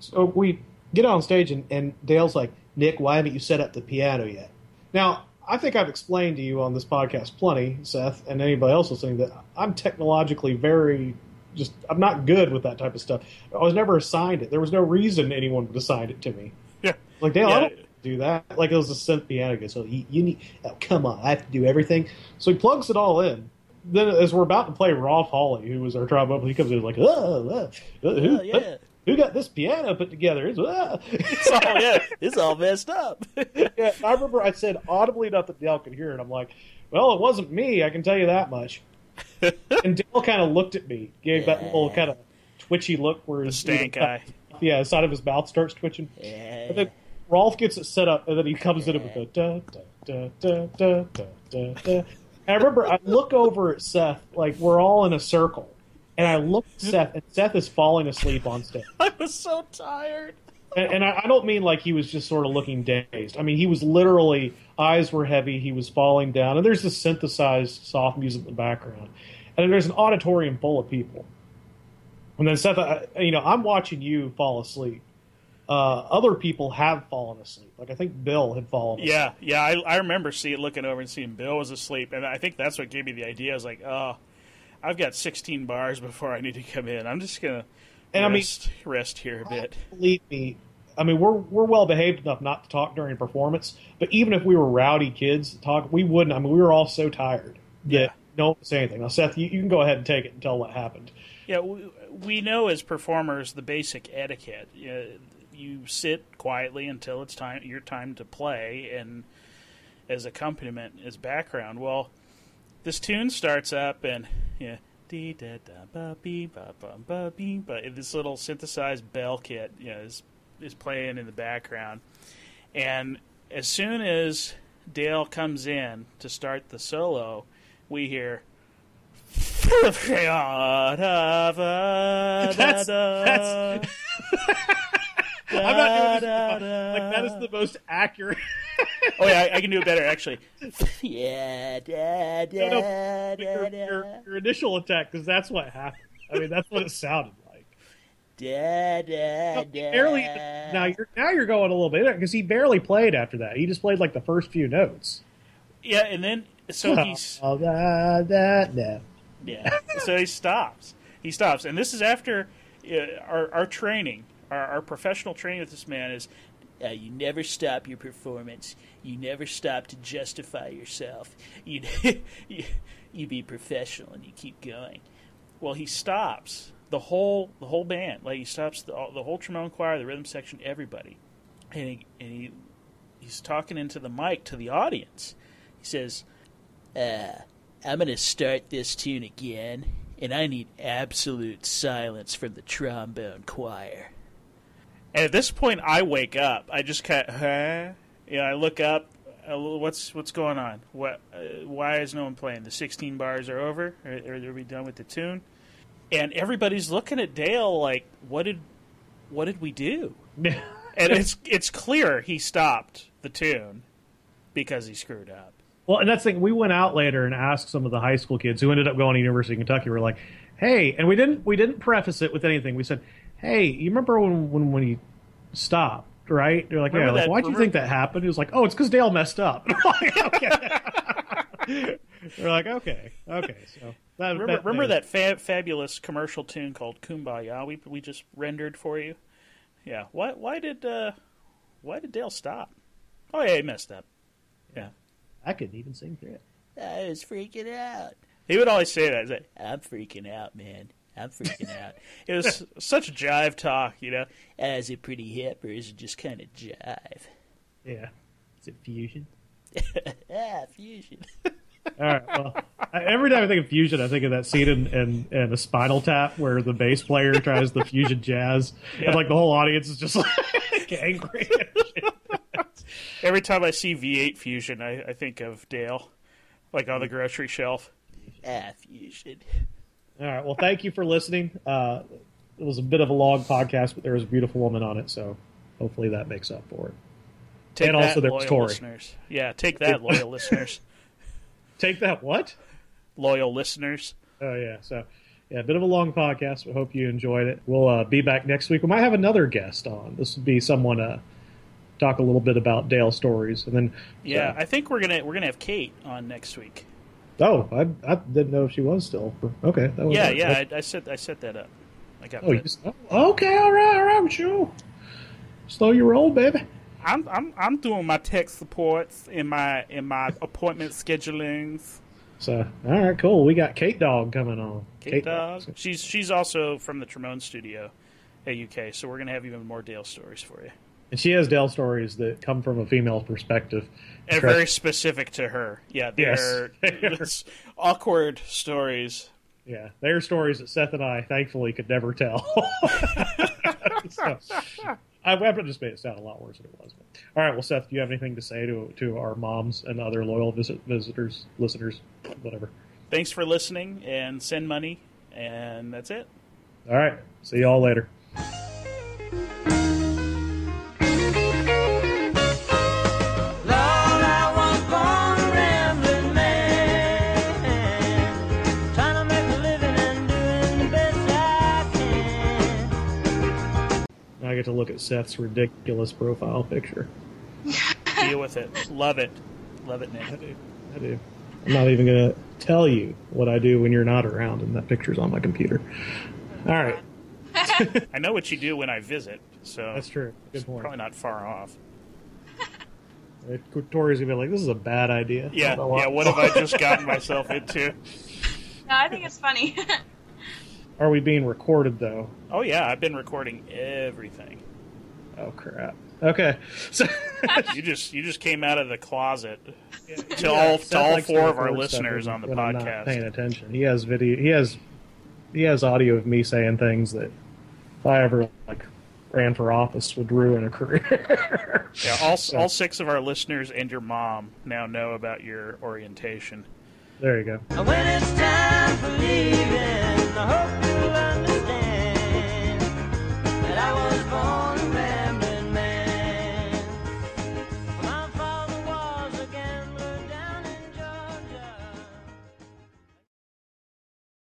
so we get on stage, and, and Dale's like, Nick, why haven't you set up the piano yet? Now, I think I've explained to you on this podcast plenty, Seth, and anybody else listening, that I'm technologically very just, I'm not good with that type of stuff. I was never assigned it. There was no reason anyone would assign it to me. Yeah. Like, Dale, Yeah. I don't do that. Like, it was a synth piano so you, you need, oh, come on, I have to do everything. So he plugs it all in. Then, as we're about to play Rolf Holly, who was our trombone, he comes in like, oh, uh, who, Oh, yeah. who got this piano put together? It's, uh. It's all, yeah, it's all messed up. yeah, I remember I said audibly enough that Dale could hear it. I'm like, well, it wasn't me, I can tell you that much. and Dale kind of looked at me, gave that little kind of twitchy look where his stank eye. Yeah, the side of his mouth starts twitching. Then Rolf gets it set up, and then he comes in with a da da da da da da da. I remember I look over at Seth, like we're all in a circle, and I look at Seth, and Seth is falling asleep on stage. I was so tired. And, and I, I don't mean like he was just sort of looking dazed. I mean he was literally eyes were heavy. He was falling down, and there's this synthesized soft music in the background, and there's an auditorium full of people. And then Seth, I, you know, I'm watching you fall asleep. Uh, other people have fallen asleep. Like I think Bill had fallen. asleep. Yeah, yeah, I, I remember seeing looking over and seeing Bill was asleep, and I think that's what gave me the idea. I was like, oh, I've got 16 bars before I need to come in. I'm just gonna And I mean- rest, rest here a bit. believe me, I mean we're we're well behaved enough not to talk during performance. But even if we were rowdy kids to talk, we wouldn't. I mean we were all so tired that Yeah. no one say anything. Now Seth, you, you can go ahead and take it and tell what happened. Yeah, we, we know as performers the basic etiquette. You, you sit quietly until it's time your time to play, and as accompaniment as background. Well, this tune starts up, and yeah, dee da da ba bee ba ba ba bee ba. This little synthesized bell kit, you know, is is playing in the background, and as soon as Dale comes in to start the solo, we hear. That's- that's- I'm not doing this. Like that is the most accurate. Oh yeah, I, I can do it better actually. yeah, da, da, No, no, da, your, da, your, your initial attack because that's what happened. I mean, that's what it sounded like. da, da, No, da. barely. Now you're now you're going a little bit because he barely played after that. He just played like the first few notes. Yeah, and then so he's Oh, that, that, no. yeah, so he stops. He stops, and this is after uh, our our training, our, our professional training with this man is. Uh, you never stop your performance. You never stop to justify yourself. You, you you be professional and you keep going. Well, he stops the whole the whole band. Like he stops the the whole trombone choir, the rhythm section, everybody, and he, and he he's talking into the mic to the audience. He says, uh, "I'm going to start this tune again, and I need absolute silence from the trombone choir." And at this point, I wake up. I just kind of, huh? You know, I look up. uh, What's what's going on? What? Uh, why is no one playing? The 16 bars are over. Are, are we done with the tune? And everybody's looking at Dale like, what did what did we do? And it's it's clear he stopped the tune because he screwed up. Well, and that's the thing. We went out later and asked some of the high school kids who ended up going to University of Kentucky. We're like, "Hey," and we didn't we didn't preface it with anything. We said, "Hey, you remember when when when he stopped?" Right? They're like, "Yeah." Remember Like, why'd you think that happened? He was like, "Oh, it's because Dale messed up." okay. They're like, "Okay, okay." So that, Remember, remember that fa- fabulous commercial tune called "Kumbaya"? We we just rendered for you. Yeah. Why why did uh, why did Dale stop? Oh yeah, he messed up. Yeah. I couldn't even sing through it. I was freaking out. He would always say that. He's like, I'm freaking out, man. I'm freaking out. It was such jive talk, you know. "Uh, Is it pretty hip or is it just kind of jive? Yeah. Is it fusion? ah, fusion. All right. Well, I, every time I think of fusion, I think of that scene in, in, in a Spinal Tap where the bass player tries the fusion jazz, Yeah. and like the whole audience is just like angry. Every time I see V8 Fusion, I, I think of Dale, like on the grocery shelf. Ah, Fusion. All right. Well, thank you for listening. Uh, it was a bit of a long podcast, but there was a beautiful woman on it, so hopefully that makes up for it. Take And that, also there was loyal Tori. listeners. Yeah, take that, loyal listeners. Take that. What? Loyal listeners. Oh yeah. So yeah, a bit of a long podcast. We hope you enjoyed it. We'll uh, be back next week. We might have another guest on. This would be someone uh, talk a little bit about Dale stories, and then Yeah, uh, I think we're gonna we're gonna have Kate on next week. Oh, I, I didn't know if she was still. Okay. That was Yeah, that- yeah, I, I set I set that up. I got. oh, you oh, okay. All right. All right. Sure. Slow your roll, baby. I'm I'm I'm doing my tech supports in my in my appointment schedulings. So all right, cool. We got Kate Dog coming on. Kate Dog. She's she's also from the Trombone Studio at UK, so we're gonna have even more Dale stories for you. And she has Dell stories that come from a female perspective. And Trust- very specific to her. Yeah, Yes. they're it's awkward stories. Yeah, they are stories that Seth and I thankfully could never tell. so, I, I just made it sound a lot worse than it was. All right, well, Seth, do you have anything to say to to our moms and other loyal visit, visitors, listeners, whatever? Thanks for listening and send money, and that's it. All right, see y'all later. I get to look at Seth's ridiculous profile picture. Deal with it. Love it. Love it, I do. I do. I'm not even going to tell you what I do when you're not around, and that picture's on my computer. All right, I know what you do when I visit, so that's true. Good point. probably not far off. Tori's gonna be like, "This is a bad idea." Yeah, I don't know yeah. What have I just gotten myself into? No, I think it's funny. Are we being recorded though? Oh yeah, I've been recording everything. Oh crap. Okay. So You just you just came out of the closet to Yeah, all Seth to all four of our listeners on the podcast. Paying attention. He has video. He has he has audio of me saying things that if I ever like ran for office would ruin a career. Yeah, all all six of our listeners and your mom now know about your orientation. There you go. Leaving,